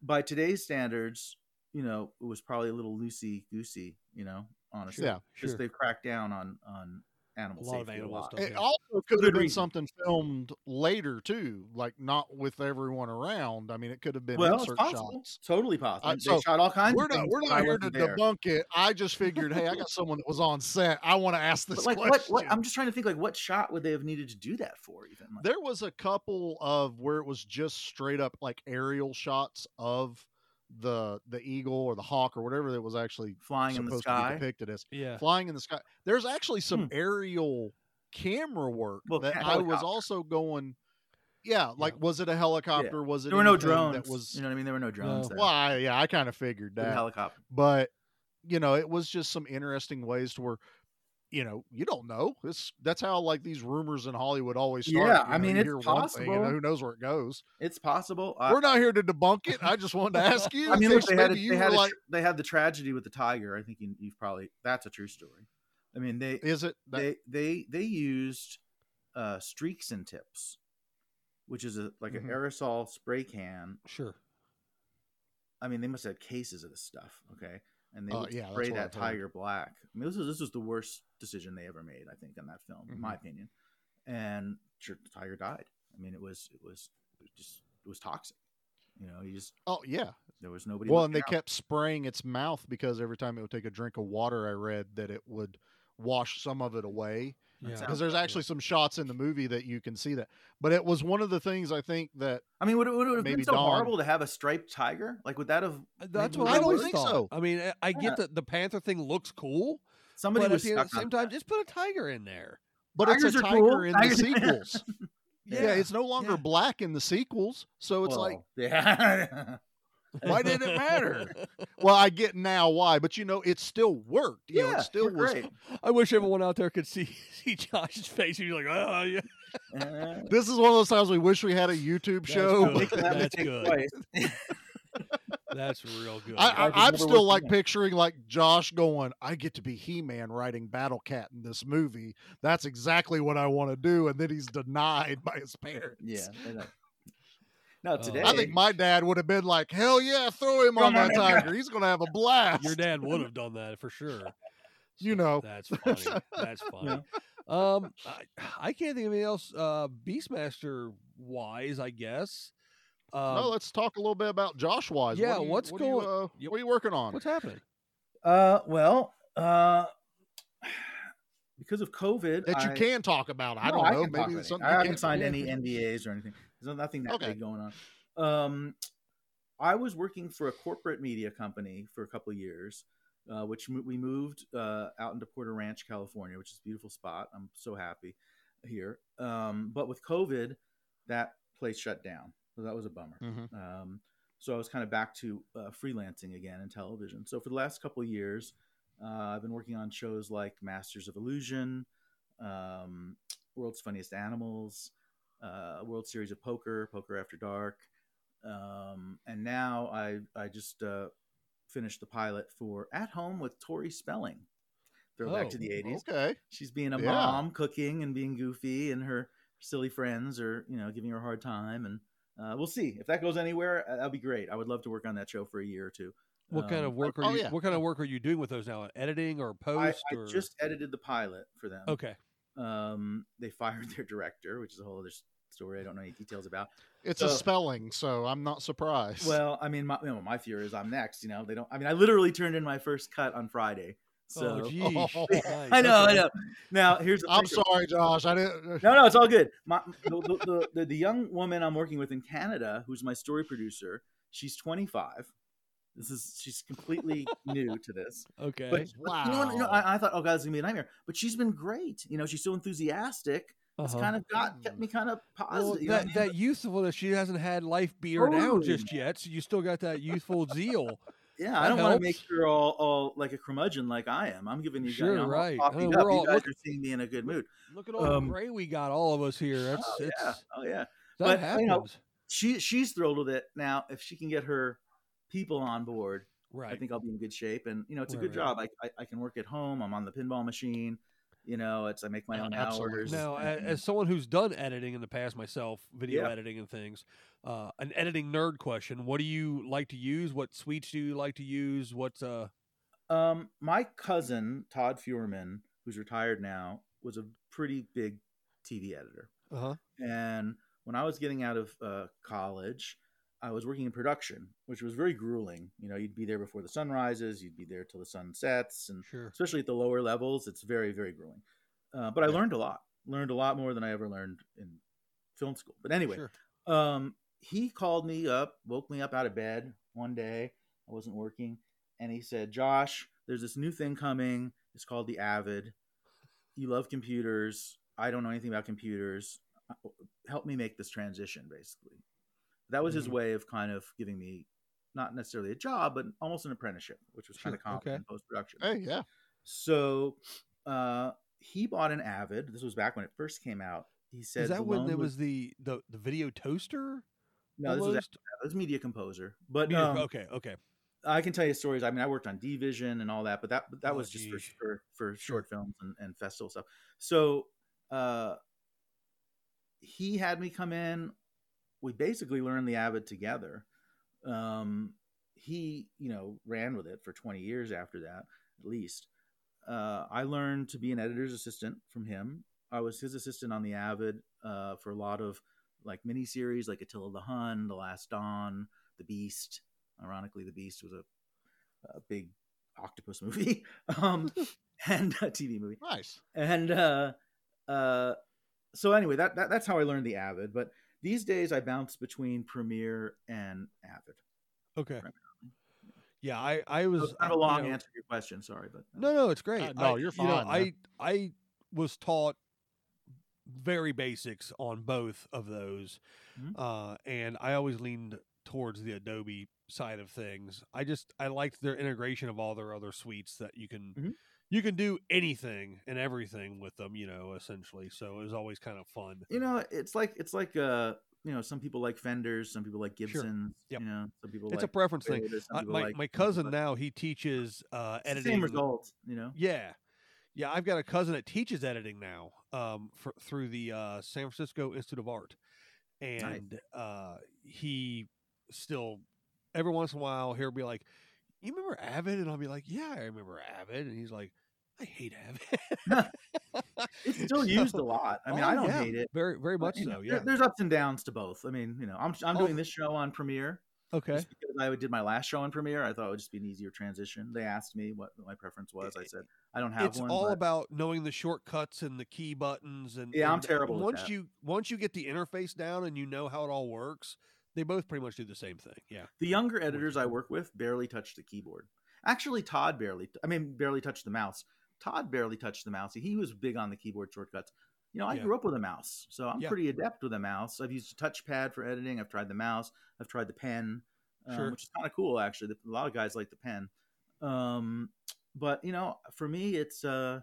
by today's standards, you know, it was probably a little loosey goosey. You know, honestly, Yeah, because sure. they've cracked down on on animal A lot of safety animal a lot. stuff. It yeah. also could have been reason. something filmed later too, like not with everyone around. I mean, it could have been Well, it's insert possible. shots. Totally possible. Uh, they so shot all kinds We're of not we're not I here to there. debunk it. I just figured, hey, I got someone that was on set. I want to ask this But like, question. what, what? I'm just trying to think. Like, what shot would they have needed to do that for? Even like, there was a couple of where it was just straight up like aerial shots of the the eagle or the hawk or whatever that was actually Flying in the supposed sky. to be depicted as Yeah. flying in the sky. There's actually some Hmm. aerial camera work Well, that ca- I was also going. Yeah, like was it a helicopter? Was it There were no drones. That was you know what I mean? There were no drones. there. well, I, yeah, I kind of figured that, helicopter. but you know, it was just some interesting ways to where, you know, you don't know. This that's how like these rumors in Hollywood always start. Yeah, you I mean, it's hear one thing, you know, who knows where it goes? It's possible. I- We're not here to debunk it. I just wanted to ask you. I mean, look, they had, a, they, had a like, they had the tragedy with the tiger. I think you, you've probably that's a true story. I mean, they is it? That, they they they used uh, streaks and tips, which is a like Mhm. an aerosol spray can. Sure. I mean, they must have cases of this stuff. Okay, and they Uh, yeah, spray that tiger black. I mean, this is this was the worst decision they ever made. I think in that film, in Mm-hmm. my opinion. And sure, the tiger died. I mean, it was it was just it was toxic. You know, you just oh yeah. there was nobody. Well, and they out. kept spraying its mouth because every time it would take a drink of water, I read that it would wash some of it away. Yeah. Because there's actually some shots in the movie that you can see that. But it was one of the things I think that I mean, would it, would it have been so Dawn- horrible to have a striped tiger? Like, would that have? Uh, that's what I I, don't always think thought. so. I mean, I- I Yeah. get that the panther thing looks cool, Somebody but at was the, at the on same time, just put a tiger in there. but it's Tigers a are tiger cool. in Tigers- the sequels. Yeah. yeah. it's no longer Yeah. black in the sequels. So it's like yeah. Why did it matter? well, I get now why, but you know, it still worked. You know, yeah, it still we're was great. I wish everyone out there could see see Josh's face. He's like, oh yeah, Uh, this is one of those times we wish we had a YouTube That's show. good. That's good. that's real good. I, I, I'm still like out. picturing like Josh going, I get to be He Man riding Battle Cat in this movie. That's exactly what I want to do. And then he's denied by his parents. yeah. I know. Now Oh. today, I think my dad would have been like, hell yeah, throw him on him on that that tiger. He's going to have a blast. Your dad would have done that for sure. You know. That's funny. That's funny. Um, I, I can't think of anything else. Uh, Beastmaster wise, I guess. Um, no, let's talk a little bit about Josh Wise. yeah, what you, what's what are you, going- uh, Yep. what are you working on? what's happening? uh, well, uh, because of COVID, that you I- can talk about. I No, don't know. can talk Maybe about it's it. something I you haven't can't signed any NDAs or anything. There's nothing that Okay. big going on. Um, I was working for a corporate media company for a couple years, uh, which mo- we moved uh, out into Porter Ranch, California, which is a beautiful spot. I'm so happy here. Um, but with COVID, that place shut down, so that was a bummer. Mhm. Um, so I was kind of back to uh, freelancing again in television. So for the last couple years, uh, I've been working on shows like Masters of Illusion, um, World's Funniest Animals, uh, World Series of Poker, Poker After Dark, um, and now I I just uh, finished the pilot for At Home with Tori Spelling. Throwback to Oh, the '80s. Okay. She's being a Yeah. mom, cooking and being goofy, and her silly friends are you know giving her a hard time. And uh, we'll see if that goes anywhere. uh, That'll be great. I would love to work on that show for a year or two. What kind Um, of work are oh, you? yeah. What kind of work are you doing with those now? Editing or post? I or just edited the pilot for them. okay. Um, they fired their director, which is a whole other s- story. I don't know any details about. It's a Spelling, so I'm not surprised. Well, I mean, my, you know, my fear is I'm next. You know, they don't. I mean, I literally turned in my first cut on Friday. So oh, geez. Oh, Nice, I know, I know. Now here's I'm sorry, Josh. I didn't. No, no, it's all good. My, the, the, the, the, young woman I'm working with in Canada, who's my story producer, she's 25. This is she's completely new to this. Okay. But, but you know, what, you know, I, I thought, oh god, it's gonna be a nightmare. But she's been great. You know, she's so enthusiastic. It's Uh-huh. kind of got kept me kind of Well, positive. you know I that mean? that youthfulness, she hasn't had life beer down just yet, so you still got that youthful zeal. yeah, I don't want to make her all, all like a curmudgeon like I am. I'm giving you guys, Sure, you know, I'm all right. coffeed I mean, up. we're You all- guys look- are seeing me in a good mood. Look at all Um, the gray we got, all of us here. That's Oh it's yeah, oh yeah. that But, happens. you know, She she's thrilled with it. Now, if she can get her people on board, right. I think I'll be in good shape. And you know, it's a Right, good right. job. I, I I can work at home. I'm on the pinball machine. You know, it's I make my own absolutely. hours. Now, a- and- as someone who's done editing in the past myself, video Yeah. editing and things, uh, an editing nerd question: What do you like to use? What suites do you like to use? What's uh? um, my cousin Todd Fuhrman, who's retired now, was a pretty big TV editor. Uh huh. And when I was getting out of uh, college, I was working in production, which was very grueling. You know, you'd be there before the sun rises, you'd be there till the sun sets, and Sure. especially at the lower levels, it's very, very grueling. Uh, but I Yeah. learned a lot. Learned a lot more than I ever learned in film school. But anyway, Sure. um, he called me up, woke me up out of bed one day, I wasn't working, and he said, "Josh, there's this new thing coming. It's called the Avid. You love computers. I don't know anything about computers. Uh, Help me make this transition." Basically, that was his Mhm. way of kind of giving me not necessarily a job, but almost an apprenticeship, which was kind of common okay. in post production. Hey, yeah. So uh, he bought an Avid. This was back when it first came out. He said, Is that the when loan it was the, the the video toaster? no, this was, was Media Composer, but Media- um, okay, okay. I can tell you stories. I mean, I worked on D Vision and all that, but that but that Oh, was just for, for for short films and, and festival stuff. So uh, he had me come in. We basically learned the Avid together. Um, he, you know, ran with it for 20 years after that, at least. Uh, I learned to be an editor's assistant from him. I was his assistant on the Avid uh, for a lot of like miniseries, like Attila the Hun, The Last Don, The Beast. Ironically, The Beast was a, a big octopus movie um, and a TV movie Nice. and uh uh so anyway that, that that's how i learned the avid but these days i bounce between premiere and avid Okay. primarily. Yeah, I I was it's kind of a you long know- answer to your question sorry but uh, No, no, it's great. Uh, no, I- you're You know, fine, I. I was taught very basics on both of those, Mhm. uh, and I always leaned towards the Adobe side of things. I just I liked their integration of all their other suites that you can Mhm. You can do anything and everything with them. You know, essentially. So it was always kind of fun. you know it's like it's like uh you know some people like fenders some people like gibsons Yep. you know some people It's like a preference thing. Toyotas, some I, people my like- my cousin like- now he teaches uh, editing. same result you know Yeah. Yeah, I've got a cousin that teaches editing now um, for, through the uh, San Francisco Institute of Art. And uh, he still, every once in a while, he'll be like, You remember Avid? And I'll be like, Yeah, I remember Avid. And he's like, I hate Avid. it's still used a lot i mean Oh, i don't yeah, hate it Very, very but, much know, so. there- Yeah. there's ups and downs to both i mean you know i'm, I'm Oh. doing this show on premiere Okay. Just because I did my last show on Premiere, I thought it would just be an easier transition. They asked me what my preference was. I said I don't have It's one. It's all but- about knowing the shortcuts and the key buttons and Yeah, I'm and terrible with Once that. you once you get the interface down and you know how it all works, they both pretty much do the same thing. Yeah. the younger editors I work with barely touch the keyboard. Actually, Todd barely. I mean, barely touched the mouse. Todd barely touched the mouse. He was big on the keyboard shortcuts. You know, I Yeah. grew up with a mouse, so I'm Yeah. pretty adept with a mouse. I've used a touchpad for editing. I've tried the mouse. I've tried the pen, um, which is kind of cool actually. A lot of guys like the pen, um, but you know, for me, it's uh,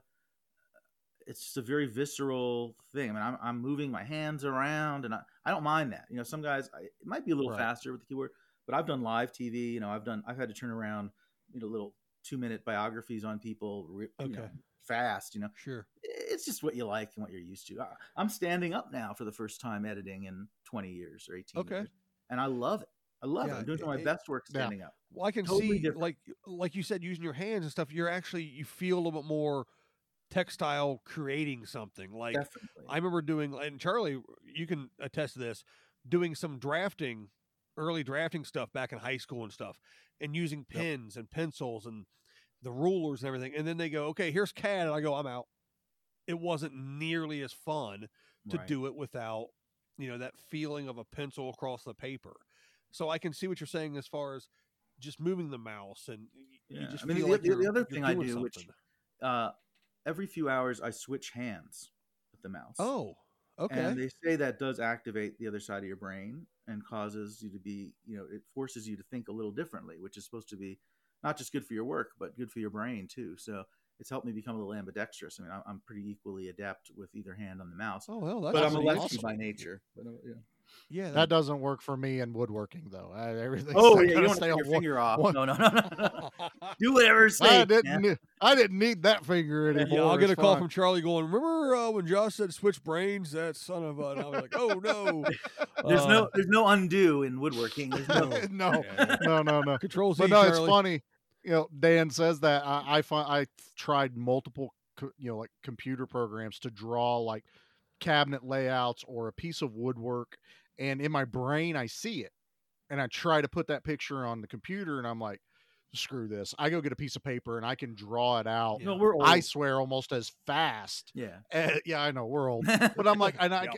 it's just a very visceral thing. I mean, I'm, I'm moving my hands around, and I, I don't mind that. You know, some guys I, it might be a little Right. faster with the keyboard, but I've done live TV. You know, I've done I've had to turn around you know little two minute biographies on people you know, fast. You know, Sure. it's just what you like and what you're used to. I'm standing up now for the first time editing in 20 years or 18 Okay. years, and I love it. I love Yeah, it. I'm doing it- my it- best work Yeah. standing up. Well, I can Totally see, different. like like you said, using your hands and stuff. You're actually you feel a little bit more textile creating something. Like Definitely. I remember doing, and Charlie, you can attest to this, doing some drafting, early drafting stuff back in high school and stuff, and using pens and pencils and the rulers and everything. And then they go, okay, here's CAD, and I go, I'm out. It wasn't nearly as fun to Right. do it without, you know, that feeling of a pencil across the paper. So I can see what you're saying as far as just moving the mouse and y- you Yeah. just I mean, the- like the- the other thing I do, which- Uh, every few hours, I switch hands with the mouse. oh, okay, And they say that does activate the other side of your brain and causes you to be, you know, it forces you to think a little differently, which is supposed to be not just good for your work, but good for your brain too. So it's helped me become a little ambidextrous. I mean, I'm, pretty equally adept with either hand on the mouse, oh well, that's but I'm a lefty awesome. by nature. But, uh, yeah. Yeah, That doesn't work for me in woodworking though. I, everything. Oh yeah, you gotta don't stay take on your one- finger off. one- No, no, no, no, no. Do whatever it's I didn't. man. need- I didn't need that finger anymore. Yeah, I'll get It's a call from Charlie going, "Remember uh, when Josh said switch brains? That son of a." And I was like, "Oh no." There's Uh, no, there's no undo in woodworking. There's no. no, Yeah. no, no, no. Control Z. But no, it's funny. You know, Dan says that I, I find I tried multiple, co- you know, like computer programs to draw like cabinet layouts or a piece of woodwork, and in my brain I see it, and I try to put that picture on the computer, and I'm like, screw this. I go get a piece of paper and I can draw it out. No, we're old. I swear, almost as fast. yeah. Eh, yeah, I know we're old, but I'm like, and I, Yep.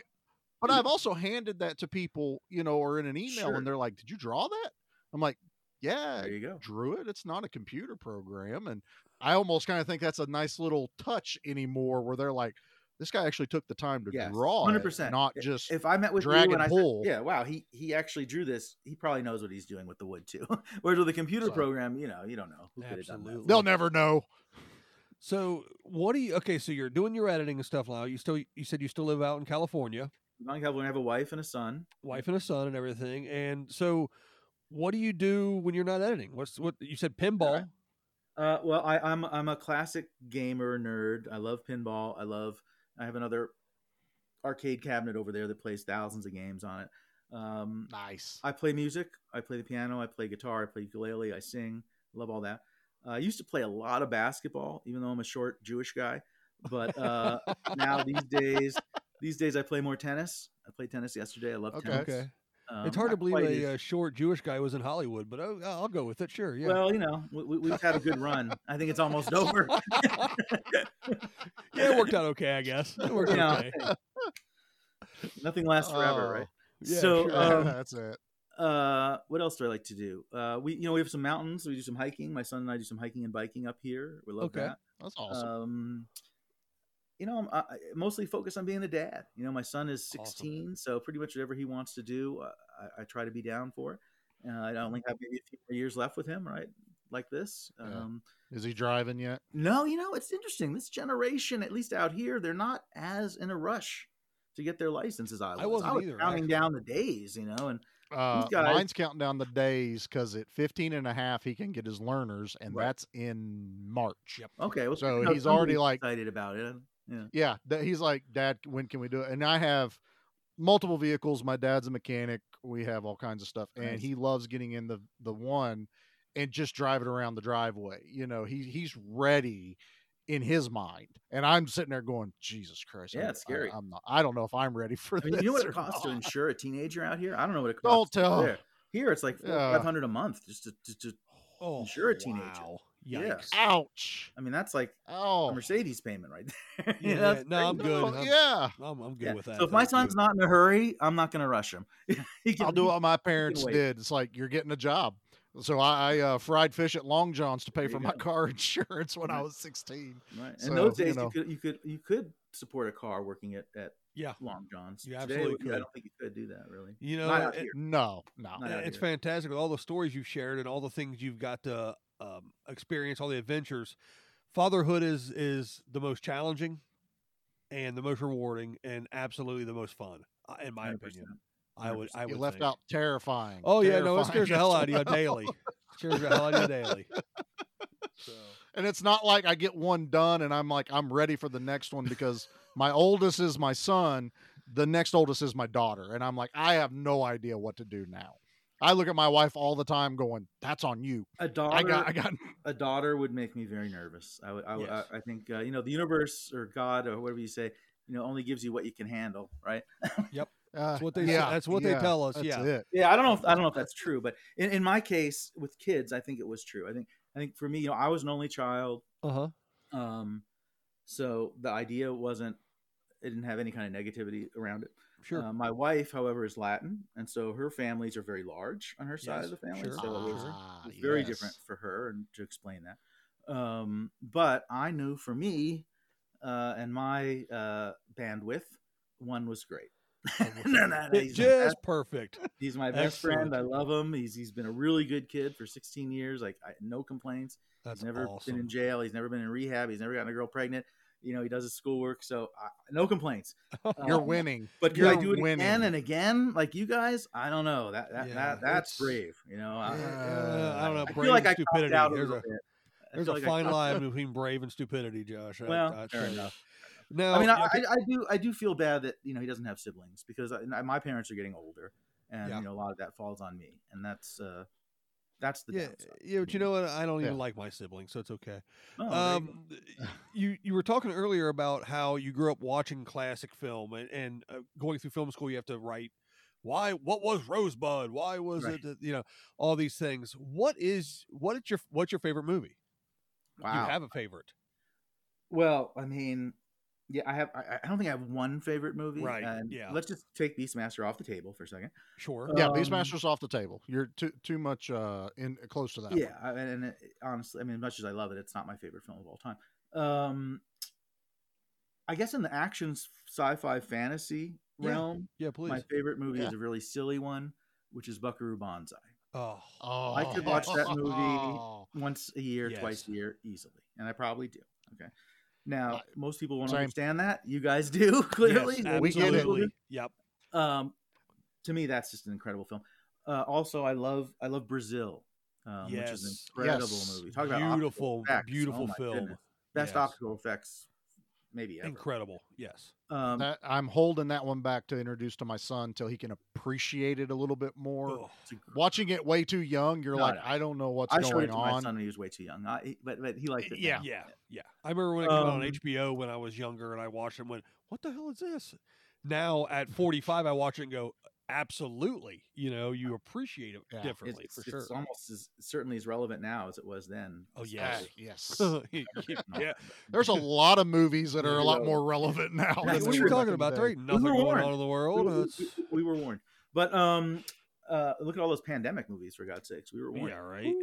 but I've also handed that to people, you know, or in an email, Sure. and they're like, "Did you draw that?" I'm like, yeah, There you go. drew it. It's not a computer program. And I almost kind of think that's a nice little touch anymore where they're like, this guy actually took the time to Yes, draw hundred it, percent. not just if I met with drag you and and I pull. said, yeah, wow, he he actually drew this. He probably knows what he's doing with the wood too. Whereas with a computer So- program, you know, you don't know who could have done Absolutely. that. they'll never know. So what do you? Okay, so you're doing your editing and stuff now. You still you said you still live out in California, Long California, I have a wife and a son. wife and a son and everything. And so, what do you do when you're not editing? What's what you said? Pinball. Uh, well, I, I'm I'm a classic gamer nerd. I love pinball. I love. I have another arcade cabinet over there that plays thousands of games on it. Um, Nice. I play music. I play the piano. I play guitar. I play ukulele. I sing. Love all that. Uh, I used to play a lot of basketball, even though I'm a short Jewish guy. But uh, now these days, these days I play more tennis. I played tennis yesterday. I love Okay. tennis. Okay. Um, it's hard to believe a as- uh, short Jewish guy was in Hollywood, but oh, I'll go with it. Sure. Yeah. Well, you know, we, we've had a good run. I think it's almost over. yeah, it worked out okay, I guess. It worked You know, okay. Nothing lasts forever, Oh, right? Yeah, so, sure. um, that's it. uh, what else do I like to do? Uh, we, you know, we have some mountains. We do some hiking. My son and I do some hiking and biking up here. We love Okay. that. That's awesome. Um, you know, I'm I, I mostly focused on being a dad. You know, my son is Awesome. 16, so pretty much whatever he wants to do, uh, I, I try to be down for. Uh, I only have maybe a few more years left with him, right? Like this. Yeah. Um, Is he driving yet? no, you know, it's interesting. This generation, at least out here, they're not as in a rush to get their license as I was. I wasn't was either, counting actually. down the days, you know, and Uh, guys- mine's counting down the days because at 15 and a half, he can get his learners, and Right. that's in March. Yep. okay, well, So he's already, like- excited about it. Yeah, Yeah, he's like, Dad, when can we do it? And I have multiple vehicles. My dad's a mechanic. We have all kinds of stuff, and he loves getting in the the one and just drive it around the driveway. You know, he he's ready in his mind, and I'm sitting there going, Jesus Christ, Yeah, I'm- it's scary. I, am not. I don't know if I'm ready for I mean, this. you know what it costs to insure a teenager out here? I don't know what it Don't costs. tell. There. Here, it's like four, Yeah. five hundred a month just to, to, to. Oh, Insure a teenager. Wow. Yeah. Ouch! I mean, that's like Oh, a Mercedes payment right there. Yeah, yeah, no, I'm good. I'm- yeah, I'm, I'm good Yeah. with that. So if my thank you. son's not in a hurry, I'm not going to rush him. Can- I'll do what my parents did. It's like you're getting a job. So I, I uh, fried fish at Long John's to pay for you my car insurance when I was 16. Right. So, In those you days, know. you could you could you could support a car working at, at Yeah. Long John's. You Today, absolutely I don't think you could do that really. You know, Not out it- here. No, no. Not out it's here. fantastic with all the stories you've shared and all the things you've got to um, experience, all the adventures. Fatherhood is is the most challenging and the most rewarding and absolutely the most fun, uh, in my 100%. opinion. I would. I You would left think. out terrifying. Oh yeah, no, it scares the hell out of you daily. Scares the hell out of you daily. So, And it's not like I get one done and I'm like I'm ready for the next one because my oldest is my son, the next oldest is my daughter, and I'm like I have no idea what to do now. I look at my wife all the time, going, "That's on you." A daughter, I got, I got. a daughter would make me very nervous. I would, I, would- Yes. I, I think uh, you know the universe or God or whatever you say, you know, only gives you what you can handle, right? Uh, That's what they say- yeah, that's what they tell us, That's yeah. it. Yeah, I don't know. If, I don't know if that's true, but in, in my case with kids, I think it was true. I think I think for me, you know, I was an only child. uh huh. Um, so the idea wasn't it didn't have any kind of negativity around it. Sure. Uh, my wife, however, is Latin, and so her families are very large on her side of the family. sure, So it was, Ah, it was very yes. different for her, and to explain that. Um, but I knew for me uh, and my uh, bandwidth, one was great. No, no, no, he's, my just best, perfect. he's my best friend. I love him. He's he's been a really good kid for 16 years. Like I, no complaints. That's He's never awesome. been in jail. He's never been in rehab. He's never gotten a girl pregnant. You know, he does his schoolwork, so I, no complaints. You're Um, winning. But could You're do it winning. again and again, like you guys? I don't know. That that, Yeah, that that's brave. You know, I, Uh, I don't know. I feel like and I copped stupidity. out There's little a bit. There's a like fine copped- line between brave and stupidity, Josh. I- Well, I fair enough. Now, I mean, I, I, I do I do feel bad that you know he doesn't have siblings because I, my parents are getting older, and Yeah. you know a lot of that falls on me, and that's uh that's the yeah, downside. yeah, but you know what? I don't even Yeah. like my siblings, so it's okay. Oh, there you um, you you were talking earlier about how you grew up watching classic film and, and uh, going through film school. You have to write why what was Rosebud? Why was Right. it? You know all these things. What is what is your what's your favorite movie? Wow. you have a favorite? Well, I mean, Yeah, I have. I, I don't think I have one favorite movie. Right, And yeah. Let's just take Beastmaster off the table for a second. Sure. Yeah, Um, Beastmaster's off the table. You're too too much uh in close to that. Yeah, I, and, and it, honestly, I mean, as much as I love it, it's not my favorite film of all time. Um, I guess in the action sci-fi fantasy Yeah, realm, yeah, please. my favorite movie Yeah. is a really silly one, which is Buckaroo Banzai. oh, Oh, I could watch that movie once a year, twice a year, easily, and I probably do. Okay. Now, Uh, most people won't same. understand that. You guys do clearly. yes, we get it. absolutely. Yep. Um, to me, that's just an incredible film. Uh, also, I love I love Brazil, um, which is an Yes. incredible Yes. movie. Talk about beautiful, effects. beautiful Oh film. goodness. best Yes. optical effects, maybe ever. Incredible. Yes. Um, That, I'm holding that one back to introduce to my son until he can appreciate it a little bit more. Oh, it's a gr- Watching it way too young, you're No, like, no. I don't know what's I showed going it to my on. son when he was way too young, I, he- but but he liked it. Yeah. now. yeah, yeah. I remember when it came out on Um, HBO when I was younger and I watched it and went, "What the hell is this?" Now at 45, I watch it and go, "Absolutely." You know, you appreciate it Yeah. Differently It's, for it's sure. almost as certainly as relevant now as it was then. Oh, as far yes. Ah, yes. yeah. There's a lot of movies that are a lot more relevant now. That's What are you talking about? There ain't nothing were going warned. on in the world. we- we- we were warned, but um, uh, look at all those pandemic movies for God's sakes. We were warned. yeah, right.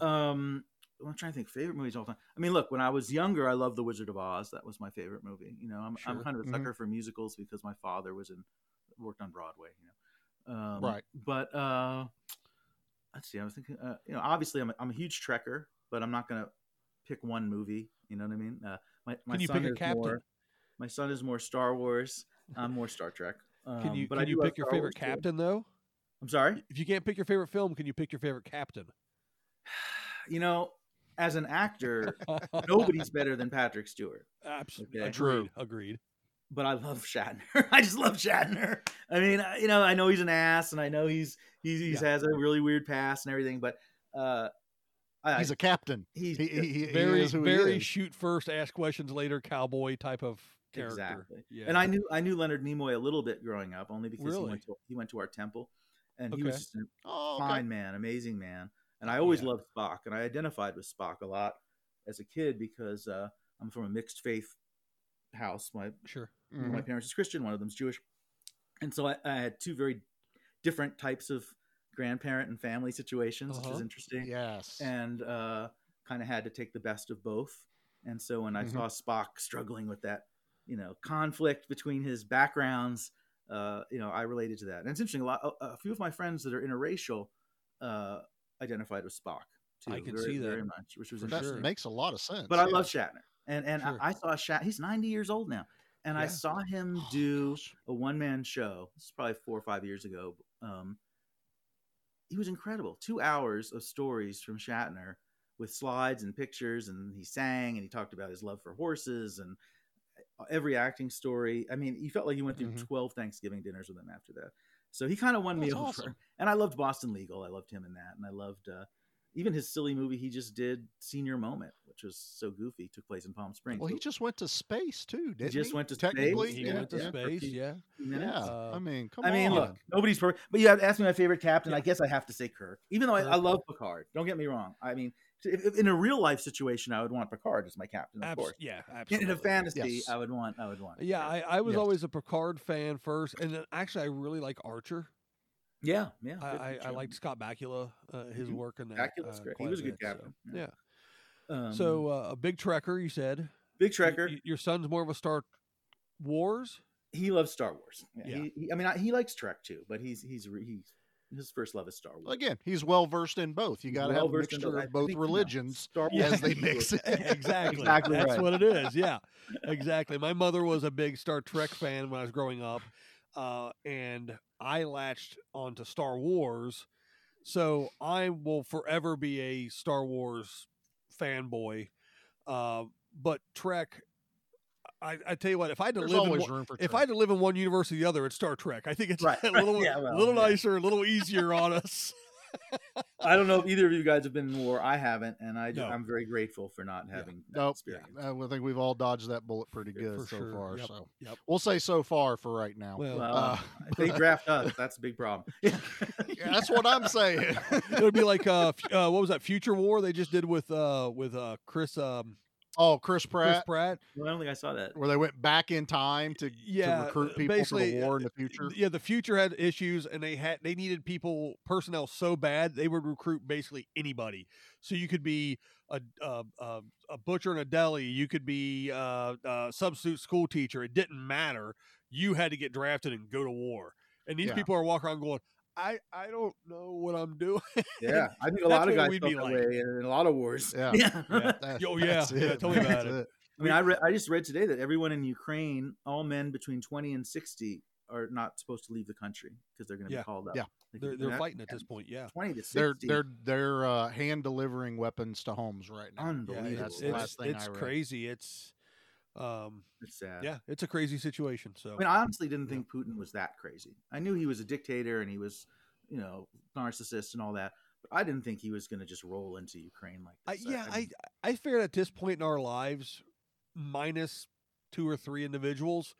Um, I'm trying to think favorite movies all the time. I mean, look, when I was younger, I loved The Wizard of Oz. That was my favorite movie. You know, I'm I'm kind of a Mhm. sucker for musicals because my father was in worked on Broadway. You know, um, Right. But uh, let's see. I was thinking. Uh, you know, obviously, I'm a, I'm a huge Trekker, but I'm not gonna pick one movie. You know what I mean? Uh, my my Can you son pick a is captain? more. My son is more Star Wars. I'm more Star Trek. Um, Can you but can do you pick your Star favorite Wars, too. captain though? I'm sorry. If you can't pick your favorite film, can you pick your favorite captain? You know, as an actor, nobody's better than Patrick Stewart. Absolutely. Okay. Agreed. True. Agreed. But I love Shatner. I just love Shatner. I mean, you know, I know he's an ass, and I know he's he's, he's Yeah. has a really weird past and everything, but uh, I, He's a captain. he's He, he, he very is who he very is. shoot first, ask questions later, cowboy type of character. exactly. Yeah. And I knew I knew Leonard Nimoy a little bit growing up, only because he went to he went to our temple, and he was just a Oh, okay. fine man, amazing man. And I always Yeah. loved Spock, and I identified with Spock a lot as a kid because uh, I'm from a mixed faith house. My sure. One of my parents is Christian, one of them's Jewish, and so I, I had two very different types of grandparent and family situations, which was Uh-huh. interesting, Yes. and uh, kind of had to take the best of both. And so when I Mhm. saw Spock struggling with that, you know, conflict between his backgrounds, uh, you know, I related to that. And it's interesting. A lot, a, a few of my friends that are interracial uh, identified with Spock. Too, I can very, see that. very much, which was that interesting. sure. makes a lot of sense. But I love Shatner, and and Sure. I, I saw Shat. He's ninety years old now, and I saw him Oh, do a one man show. This is probably four or five years ago. Um, he was incredible. Two hours of stories from Shatner with slides and pictures, and he sang and he talked about his love for horses and uh, every acting story. I mean, you felt like you went through Mhm. twelve Thanksgiving dinners with him after that. So he kind of won me That's over. awesome. And I loved Boston Legal. I loved him in that, and I loved uh, even his silly movie he just did, Senior Moment, which was so goofy. Took place in Palm Springs. Well, he just went to space too, didn't he? just went to Technically, space. He yeah, went to yeah. space. Yeah. Yeah, Uh, I mean, come on. I mean, look, nobody's perfect, but you have asked me my favorite captain. I guess I have to say Kirk, even though I, I love Picard. Don't get me wrong. I mean, if, if in a real life situation, I would want Picard as my captain, of Abs- course. yeah. In- Absolutely. In a fantasy, Yes. I would want. I would want. Yeah, I, I was Yes. always a Picard fan first, and then actually I really like Archer. Yeah, yeah. I, I, I liked Scott Bakula, uh, his Mhm. work in that. Bakula's uh, great. He was a good bit, so, captain, Yeah. yeah. Um, so uh, a big Trekker, you said. big Trekker. y- your son's more of a Star Wars. he loves Star Wars. Yeah, Yeah. He, he, I mean, I, he likes Trek too, but he's he's re- he's his first love is Star Wars. Again, he's well versed in both. You got to have a mixture of both think, you know, religions Star Yeah. as they mix it. exactly. Exactly That's right. what it is. Yeah, exactly. My mother was a big Star Trek fan when I was growing up, uh, and I latched onto Star Wars. So I will forever be a Star Wars fanboy. Uh, but Trek, I, I tell you what, if I had to There's live in one, if I had to live in one universe or the other, it's Star Trek. I think it's Right, a little, Yeah, well, little yeah. nicer, a little easier on us. I don't know if either of you guys have been in war. I haven't, and I No. I'm very grateful for not having that Nope. experience. I think we've all dodged that bullet pretty For good so sure. far. Yep. So Yep. we'll say so far for right now. Well, Well, Uh, if they draft us, that's a big problem. Yeah, that's what I'm saying. it would be like uh, f- uh, what was that Future War they just did with uh with uh Chris um Oh, Chris Pratt. Chris Pratt, Pratt. Well, I don't think I saw that. where they went back in time to, Yeah, to recruit uh, people for basically, the war uh, in the future. Yeah, the future had issues, and they had they needed people personnel so bad they would recruit basically anybody. So you could be a a, a, a butcher in a deli, you could be a, a substitute school teacher. It didn't matter. You had to get drafted and go to war. And these Yeah. people are walking around going, "I I don't know what I'm doing." Yeah, I think a lot of guys we'd felt be that like. way in a lot of wars. Yeah. Yeah. That- Oh, yeah. Yeah, tell me about that's it. I mean, I read, I just read today that everyone in Ukraine, all men between 20 and 60, are not supposed to leave the country because they're going to Yeah. be called up. Yeah. They They're they're fighting at this point. Yeah. 20 to 60. They're they're they're uh, hand delivering weapons to homes right now. Yeah, unbelievable. That's it's the it's, last thing it's I read. crazy. It's um It's sad. yeah, it's a crazy situation. So I mean, I honestly didn't think Putin was that crazy. I knew he was a dictator and he was, you know, narcissist and all that, but I didn't think he was going to just roll into Ukraine like I, yeah, I mean, I figured at this point in our lives, minus two or three individuals,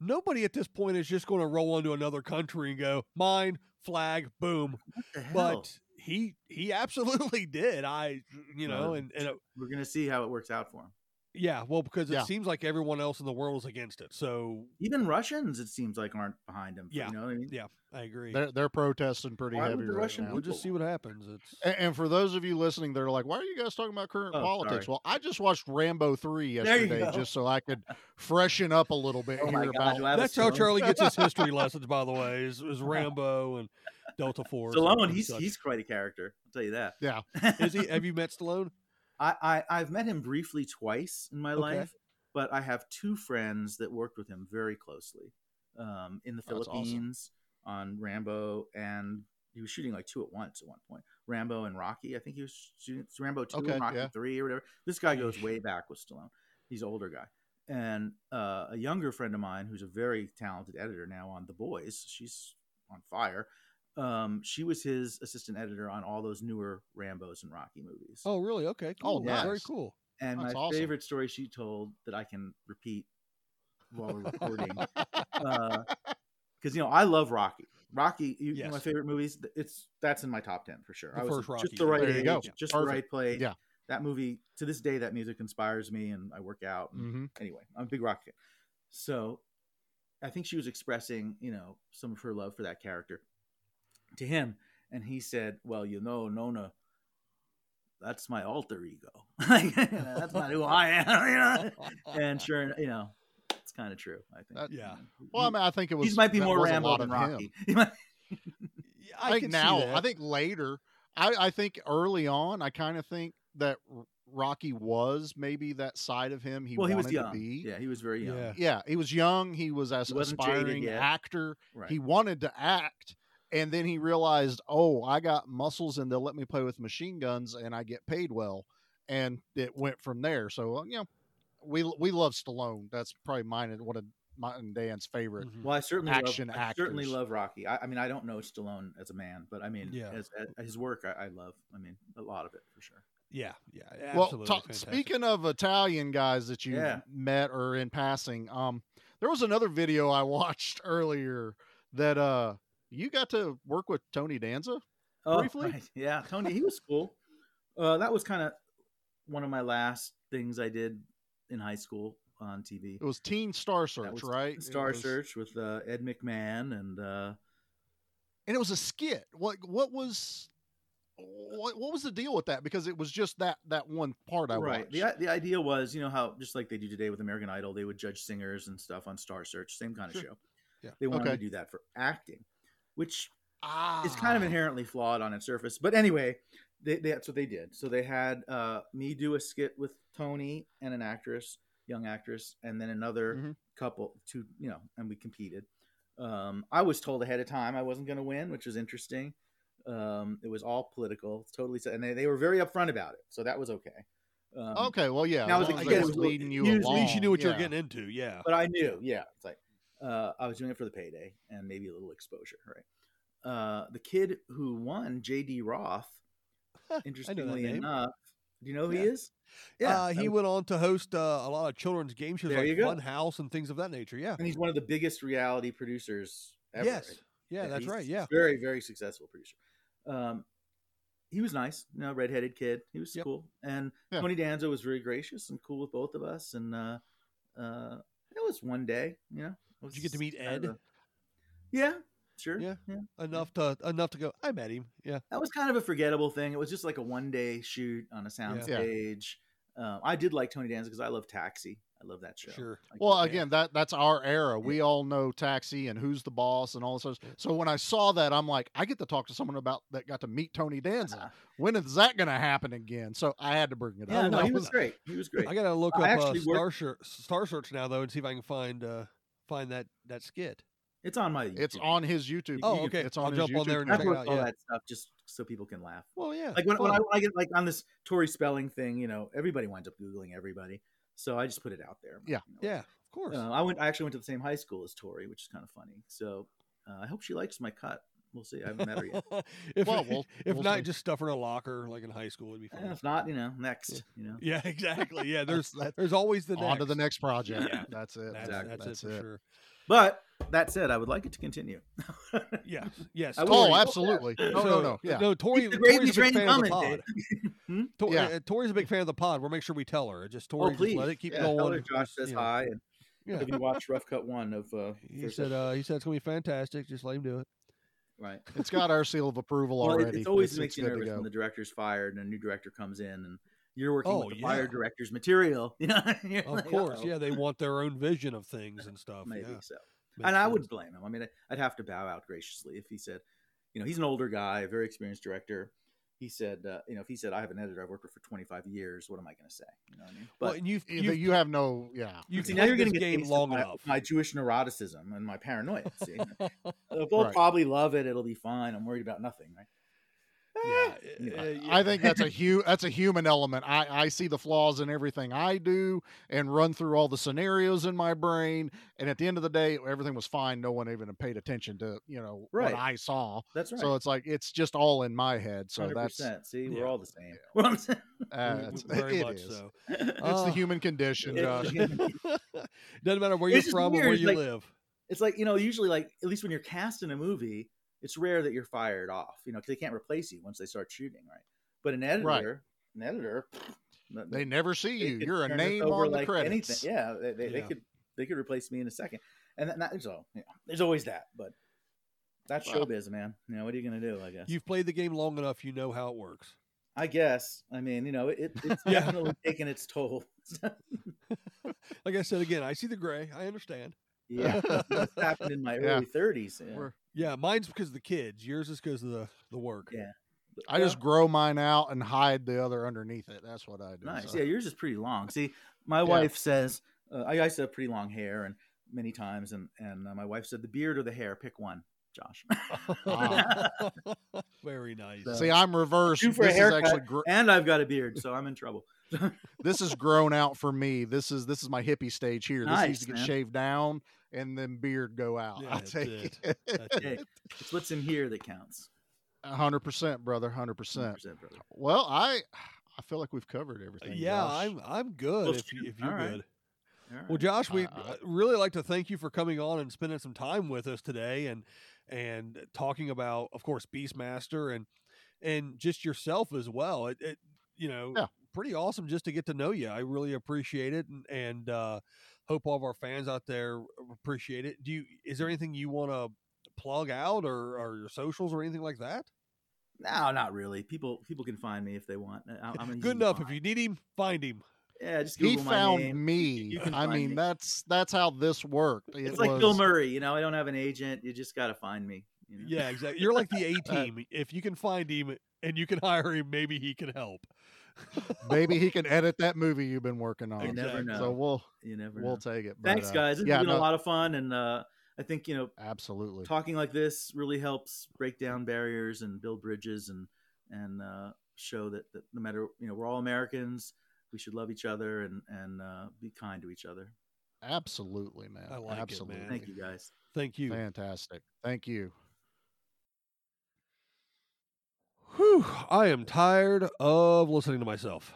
nobody at this point is just going to roll into another country and go mine flag boom. what the hell? But he he absolutely did. I you know Well, and and it, We're going to see how it works out for him. Yeah, well because it Yeah. seems like everyone else in the world is against it. So Even Russians, it seems like, aren't behind him. Yeah. You know what I mean? yeah, I agree. They're they're protesting pretty Why would heavy the right Russian now. We'll just see what happens. It's And, and for those of you listening, they're like, "Why are you guys talking about current Oh, politics?" sorry. Well, I just watched Rambo three yesterday just so I could freshen up a little bit. Oh my hear God, about do I that's how Charlie gets his history lessons. By the way, is, is Rambo and Delta Force. and- Stallone, and he's such. he's quite a character. I'll tell you that. Yeah. is he? Have you met Stallone? I, I I've met him briefly twice in my Okay. life, but I have two friends that worked with him very closely um, in the Oh, that's awesome. Philippines on Rambo, and he was shooting like two at once at one point. Rambo and Rocky, I think he was shooting Rambo two Okay, and Rocky yeah. three or whatever. This guy goes way back with Stallone. He's an older guy. And uh, a younger friend of mine, who's a very talented editor now on The Boys, she's on fire. Um, she was his assistant editor on all those newer Rambo's and Rocky movies. Oh, really? Okay. Oh, Cool. Very cool. And That's my awesome. favorite story she told that I can repeat while we're recording, because you know I love Rocky. Rocky, you, you know my favorite movies. It's that's in my top ten for sure. The I was first Rocky, just the right There you age, go. just the right play. Yeah. that movie to this day, that music inspires me, and I work out. and hmm Anyway, I'm a big Rocky fan. So I think she was expressing, you know, some of her love for that character to him, and he said, "Well, you know, Nona." That's my alter ego. Like, that's not who I am. You know? and sure, you know, it's kind of true. I think. That- Yeah. Well, I mean, I think it was. he might be more was Rambo than of him. Rocky. He might- I, think can now. I think later. I, I think early on, I kind of think that Rocky was maybe that side of him he well, he wanted was young. to be. Yeah, he was very young. Yeah. Yeah, he was young. He was as He wasn't jaded aspiring actor. Right. He wanted to act, and then he realized, oh, I got muscles, and they'll let me play with machine guns, and I get paid well, and it went from there. So uh, you know, we we love Stallone. That's probably mine and one of mine and Dan's favorite. Mhm. Well, I certainly Action love, I certainly love Rocky. I, I mean, I don't know Stallone as a man, but I mean, Yeah. as, as his work, I, I love. I mean, a lot of it for sure. Yeah, yeah. Well, Absolutely. ta- fantastic. speaking of Italian guys that you Yeah. met or in passing, um, there was another video I watched earlier that uh you got to work with Tony Danza. Briefly? Oh, right. yeah, Tony, he was cool. Uh, that was kind of one of my last things I did in high school on TV. It was Teen Star Search, right? Star was- Search with uh, Ed McMahon and uh, and it was a skit. What what was what, what was the deal with that? Because it was just that that one part I right. watched. The the idea was, you know how just like they do today with American Idol, they would judge singers and stuff on Star Search, same kind of Sure. show. Yeah. They wanted Okay. to do that for acting, which ah, is kind of inherently flawed on its surface. But anyway, they, they, that's what they did. So they had uh, me do a skit with Tony and an actress, young actress, and then another Mhm. couple, two, you know, and we competed. Um, I was told ahead of time I wasn't going to win, which was interesting. Um, it was all political, totally, and they, they were very upfront about it, so that was okay. Um, Okay, well, yeah. Now, as as a long as kid, it it was was- leading you usually At least you knew what you were getting into. Yeah. but I knew, yeah, it's like uh, I was doing it for the payday and maybe a little exposure, right? Uh, the kid who won, J.D. Roth, interestingly enough, do you know who he Yeah. is? uh, he went on to host uh, a lot of children's game shows like. Fun House and things of that nature. Yeah. and he's one of the biggest reality producers ever. yes. Yeah, that's right. Yeah. Very, very successful producer. Um, he was nice, you know, redheaded kid. He was Yep. cool, and Yeah. Tony Danza was very gracious and cool with both of us. And uh, uh, it was one day, you know. It Did you get to meet Ed? a- yeah, sure. Yeah. yeah. enough to enough to go. I met him. Yeah, That was kind of a forgettable thing. It was just like a one day shoot on a soundstage. Um, I did like Tony Danza because I love Taxi. I love that show. sure. Like, Well, yeah. again, that that's our era. We all know Taxi and Who's the Boss and all this. other stuff. So when I saw that, I'm like, I get to talk to someone about that got to meet Tony Danza. Uh, When is that going to happen again? So I had to bring it yeah, up. no, he was- was great. He was great. I gotta look I up uh, actually Star worked- Search, Star Search now though, and see if I can find uh find that that skit. It's on my. It's on his YouTube. Oh, You can- okay. It's on I'll his jump on YouTube there and I check channel. it post out, all yeah. that stuff just so people can laugh. Well, yeah. Like when, when, I, when I get like on this Tori Spelling thing, you know, everybody winds up googling everybody, so I just put it out there. Yeah. You know, yeah, of course. Uh, I went. I actually went to the same high school as Tori, which is kind of funny. So uh, I hope she likes my cut. We'll see. I haven't met her yet. if Well, we'll- if we'll not, see. just stuff her in a locker like in high school would be Eh, fun. if not, you know, next. You know. Yeah, exactly. Yeah, there's That's- there's always the on to the next project. Yeah. That's it. That's, Exactly. that's, it for sure. But that said, I would like it to continue. Yes, yes. I Oh, read- absolutely. No, no, So- no. Yeah. No, Tori, Keep the Tori's gravy a big train fan of the pod. Dave. Tor- Yeah. uh, Tori's a big fan of the pod. We'll make sure we tell her. Just Tori, oh, just please. let it keep yeah, going. Tell Josh says you know, hi. And Yeah. if you watch Rough Cut One of, uh, He said uh, he said it's gonna be fantastic. Just let him do it. Right. It's got our seal of approval Well, it, already. it always It's- makes it's you nervous when the director's fired and a new director comes in and you're working Oh, with the yeah. fired director's material. You know, Of like, course, "Uh-oh." yeah. They want their own vision of things and stuff. maybe yeah. so. Makes and I sense. would blame him. I mean, I'd have to bow out graciously if he said, you know, he's an older guy, a very experienced director. He said, uh, you know, if he said, I have an editor I've worked with for 25 years, what am I going to say? You know what I mean? But well, and you've, you've, you have no, yeah. you've see, now you're played getting this a game long my, enough. my Jewish neuroticism and my paranoia. See, they'll Right. probably love it. It'll be fine. I'm worried about nothing, right? Yeah, Yeah. uh, yeah. I think that's a hu- that's a human element. I, I see the flaws in everything I do and run through all the scenarios in my brain. And at the end of the day, everything was fine. No one even paid attention to you know Right. what I saw. That's right. So it's like it's just all in my head. So Hundred that's percent. See, we're all the same. We're the uh, it's- very it much is. so. It's Uh, the human condition, Josh. Doesn't matter where It's you're just from or where you like- live. it's like you know usually like at least when you're cast in a movie it's rare that you're fired off you know because they can't replace you once they start shooting right but an editor an editor n- They never see you. You're a name over on the like credits. anything. yeah they, they, they could they could replace me in a second and that, that, so yeah, there's always that but that's Well- showbiz man you know what are you gonna do i guess You've played the game long enough. You know how it works. i guess i mean you know it, it's Yeah. definitely taken its toll Like I said again, I see the gray. I understand. yeah that's happened in my Yeah. early 30s yeah. We're- Yeah, mine's because of the kids. Yours is because of the the work. Yeah. I just grow mine out and hide the other underneath it. That's what I do. Nice. so. Yeah, yours is pretty long. See, my wife says uh, I used to have pretty long hair, and many times, and and uh, my wife said the beard or the hair, pick one, Josh. Very nice. So- See, I'm reversed. Due for a This is actually gr- and I've got a beard, so I'm in trouble. this is grown out for me. This is this is my hippie stage here. This needs to get man. shaved down and then beard go out. Yeah, I'll take it. it. Hey, it's what's in here that counts. hundred percent, brother. Hundred percent. 100%, brother. Well, I I feel like we've covered everything. Yeah, Josh. I'm I'm good Well, if you, if you're all right. good. All Well. Josh, we Uh, really like to thank you for coming on and spending some time with us today, and and talking about, of course, Beastmaster and and just yourself as well. It, it you know, Yeah. pretty awesome just to get to know you. I really appreciate it, and and uh, hope all of our fans out there appreciate it. Do you? Is there anything you want to plug out, or or your socials, or anything like that? no, not really. People people can find me if they want. I, I'm Good enough. find. If you need him, find him. yeah, just he Google my found name. me. You can I mean, me. that's that's how this worked. It It's like Bill Murray. You know, I don't have an agent. You just got to find me. you know? Yeah, exactly. You're like the A team. if you can find him and you can hire him, maybe he can help. Maybe he can edit that movie you've been working on. You never know. So we'll You never we'll know. take it. But, Thanks, uh, guys. It's yeah, been no, a lot of fun, and uh, I think you know Absolutely. talking like this really helps break down barriers and build bridges and and uh, show that, that no matter you know we're all Americans, we should love each other and and uh, be kind to each other. Absolutely, man. I like it, man. Absolutely. Thank you, guys. Thank you. Fantastic. Thank you. Whew, I am tired of listening to myself.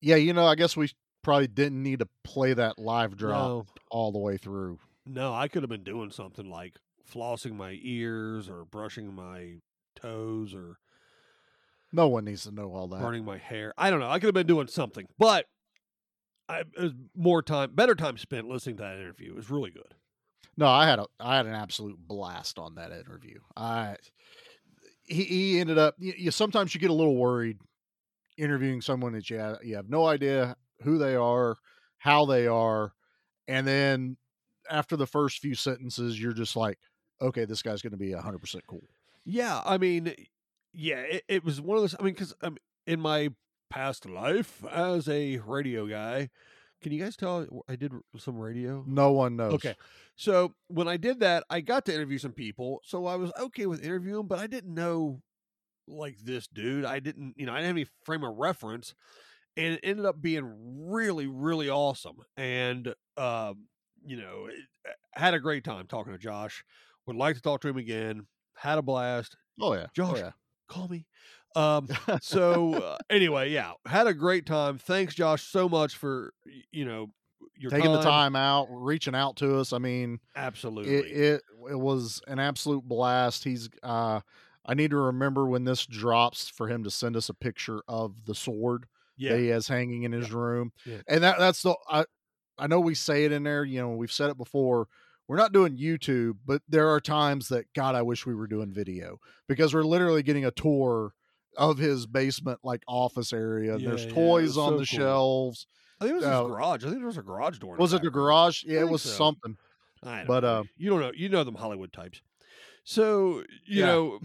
Yeah, you know, I guess we probably didn't need to play that live drop No, all the way through. no, I could have been doing something like flossing my ears or brushing my toes or No one needs to know all that. burning my hair. I don't know. I could have been doing something, but I, it was more time, better time spent listening to that interview. It was really good. No, I had a I had an absolute blast on that interview. I he, he ended up you, you sometimes you get a little worried interviewing someone that you have, you have no idea who they are, how they are, and then after the first few sentences you're just like, okay, this guy's going to be 100% cool. Yeah, I mean, yeah, it, it was one of those. I mean, because um, in my past life as a radio guy, can you guys tell I did some radio? No one knows. Okay. So when I did that, I got to interview some people. So I was okay with interviewing, but I didn't know like this dude. I didn't, you know, I didn't have any frame of reference. And it ended up being really, really awesome. And, um, you know, it, had a great time talking to Josh. Would like to talk to him again. Had a blast. Oh yeah. Josh, Oh, yeah. Call me. Um, so uh, anyway, yeah, had a great time. Thanks, Josh, so much for you know your Taking the time out, reaching out to us. I mean, Absolutely. it, it it was an absolute blast. He's uh I need to remember when this drops for him to send us a picture of the sword yeah. that he has hanging in his room. Yeah. And that that's the I I know we say it in there, you know, we've said it before. We're not doing YouTube, but there are times that God, I wish we were doing video because we're literally getting a tour of his basement like office area. Yeah, There's toys was on so the cool. shelves. I think it was uh, his garage. I think there was a garage door. Was it the garage? Yeah, it was so. something. But, know. uh, you don't know. You know them Hollywood types. So you Yeah. know,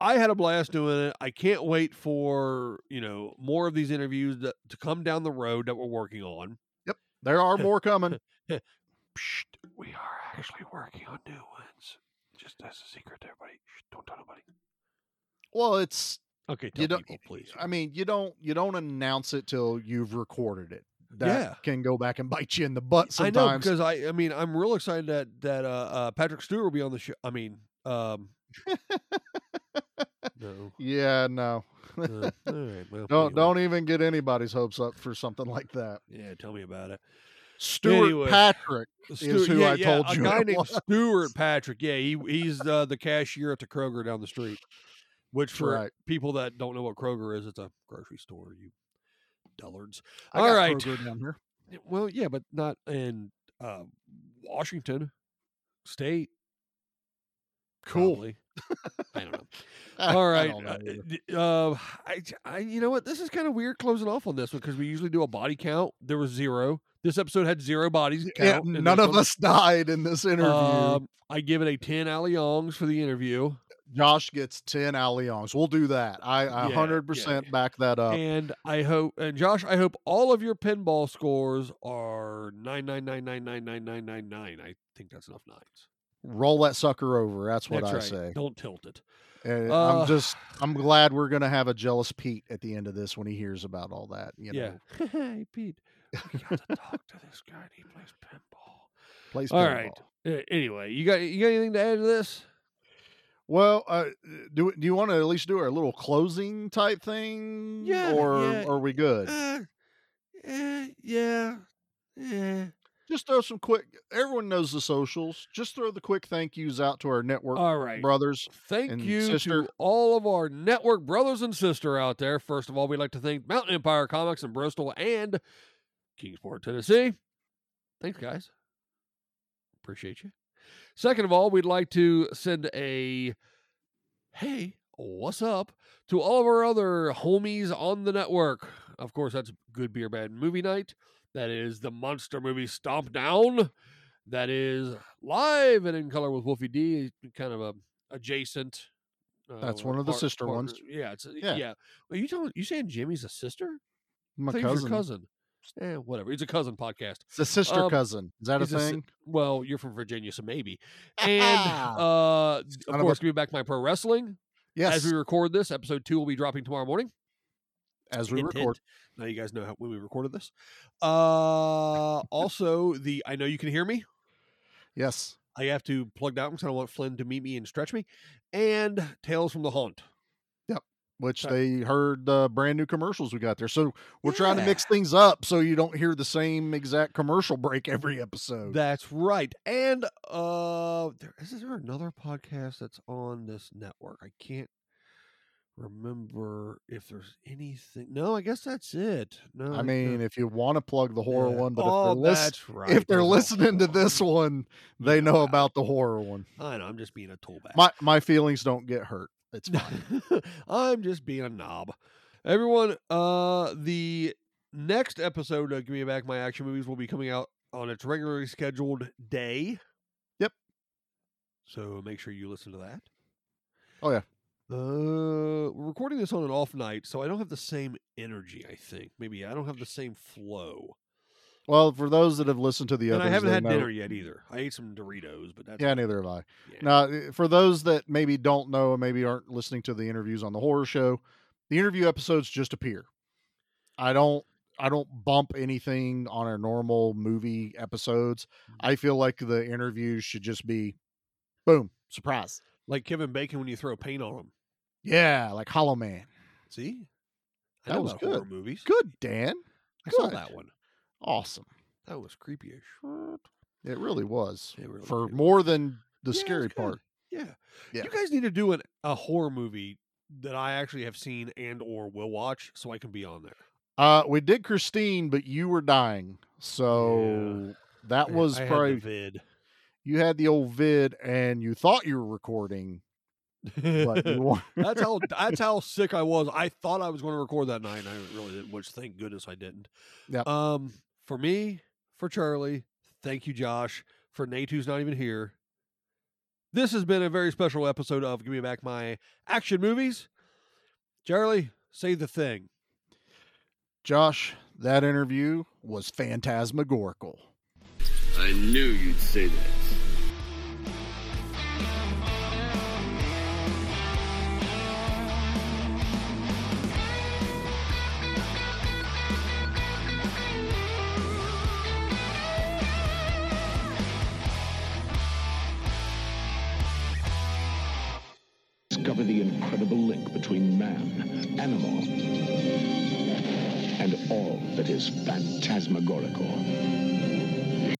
I had a blast doing it. I can't wait for you know more of these interviews that, to come down the road that we're working on. Yep, there are more coming. Psst, we are actually working on new ones. Just as a secret, to everybody. Shh, don't tell nobody. Well, it's Okay, tell you don't. people, please. I mean, you don't you don't announce it till you've recorded it. That Yeah. can go back and bite you in the butt I know sometimes. because I, I mean, I'm real excited that that uh, uh Patrick Stewart will be on the show. I mean, um, no, yeah, no. uh, right, well, Don't anyway. don't even get anybody's hopes up for something like that. Yeah, tell me about it. Stuart Anyway. Patrick Stuart, who yeah, I yeah, told a you guy named. Stuart Patrick. Yeah, he he's uh, the cashier at the Kroger down the street. Which for right. people that don't know what Kroger is, it's a grocery store. You dullards. I All got right. Kroger down here. Well, yeah, but not in uh, Washington State. Cool. I don't know. I- All I right. uh, d- uh, I, I, you know what? This is kind of weird closing off on this one because we usually do a body count. There was zero. This episode had zero bodies. Yeah, Count none of one. us died in this interview. Um, I give it a 10 Alliangs for the interview. Josh gets 10 Allianz. We'll do that. I, I Yeah, 100% back that up. And I hope, and Josh, I hope all of your pinball scores are 999999999. I think that's enough nines. Roll that sucker over. That's what That's I right. say. Don't tilt it. And Uh, I'm just, I'm glad we're going to have a jealous Pete at the end of this when he hears about all that. You yeah. hey, Pete. We got to talk to this guy. and He plays pinball. plays All pinball. right. Uh, anyway, you got you got anything to add to this? Well, uh, do do you want to at least do our little closing type thing? Yeah, Or yeah. are we good? Uh, eh, yeah. Eh. Just throw some quick. Everyone knows the socials. Just throw the quick thank yous out to our network All right. brothers. Thank you sister. to all of our network brothers and sister out there. First of all, we'd like to thank Mountain Empire Comics in Bristol and Kingsport, Tennessee. Thanks, guys. Appreciate you. Second of all, we'd like to send a hey, what's up to all of our other homies on the network. Of course, that's Good Beer Bad Movie Night. That is the monster movie Stomp Down. That is live and in color with Wolfie D, kind of a adjacent. uh, That's one of the part- sister ones. Yeah, it's yeah. Yeah. Well, you telling you saying Jimmy's a sister? My I thought he was cousin. your cousin. Eh, whatever. It's a cousin podcast. It's a sister Um, cousin. Is that a he's a thing? Well, you're from Virginia, so maybe. And uh, of course, give back my pro wrestling. yes. As we record this, episode two will be dropping tomorrow morning. as we Hint, record. hint. Now you guys know how, when we recorded this. Uh, also, the I know you can hear me. Yes. I have to plug that because I don't want Flynn to meet me and stretch me. And Tales from the Haunt. Which they heard the brand new commercials we got there. So we're trying to mix things up so you don't hear the same exact commercial break every episode. That's right. And uh, there, is there another podcast that's on this network? I can't remember if there's anything. No, I guess that's it. No, I mean, if you want to plug the horror yeah. one, but oh, if they're, lis- that's right. if they're listening to this one, they Yeah. know about the horror one. I know. I'm just being a toolbag. My my feelings don't get hurt. It's fine. I'm just being a knob. Everyone, uh the next episode of Give Me Back My Action Movies will be coming out on its regularly scheduled day. Yep. So make sure you listen to that. Oh, yeah. Uh we're recording this on an off night, so I don't have the same energy, I think. Maybe I don't have the same flow. Well, for those that have listened to the and others, I haven't they had know- dinner yet either. I ate some Doritos, but that's Yeah, neither have I. Yeah. Now, eh, for those that maybe don't know and maybe aren't listening to the interviews on the horror show, the interview episodes just appear. I don't I don't bump anything on our normal movie episodes. Mm. I feel like the interviews should just be boom, surprise. Like Kevin Bacon when you throw paint on him. Yeah, like Hollow Man. See? I That know was about horror good. movies. Good, Dan. I saw Good. that one. Awesome. That was creepy as shit. It really was. It really for did. more than the Yeah, scary part. Yeah. Yeah. You guys need to do an, a horror movie that I actually have seen and or will watch so I can be on there. Uh we did Christine, but you were dying. So that was I probably vid. you had the old vid and you thought you were recording, you that's how that's how sick I was. I thought I was going to record that night, and I really didn't. Which thank goodness I didn't. Yep. Um, for me, for Charlie, thank you, Josh. For Nate, who's not even here. This has been a very special episode of Give Me Back My Action Movies. Charlie, say the thing. Josh, that interview was phantasmagorical. I knew you'd say that. Animal, and all that is phantasmagorical.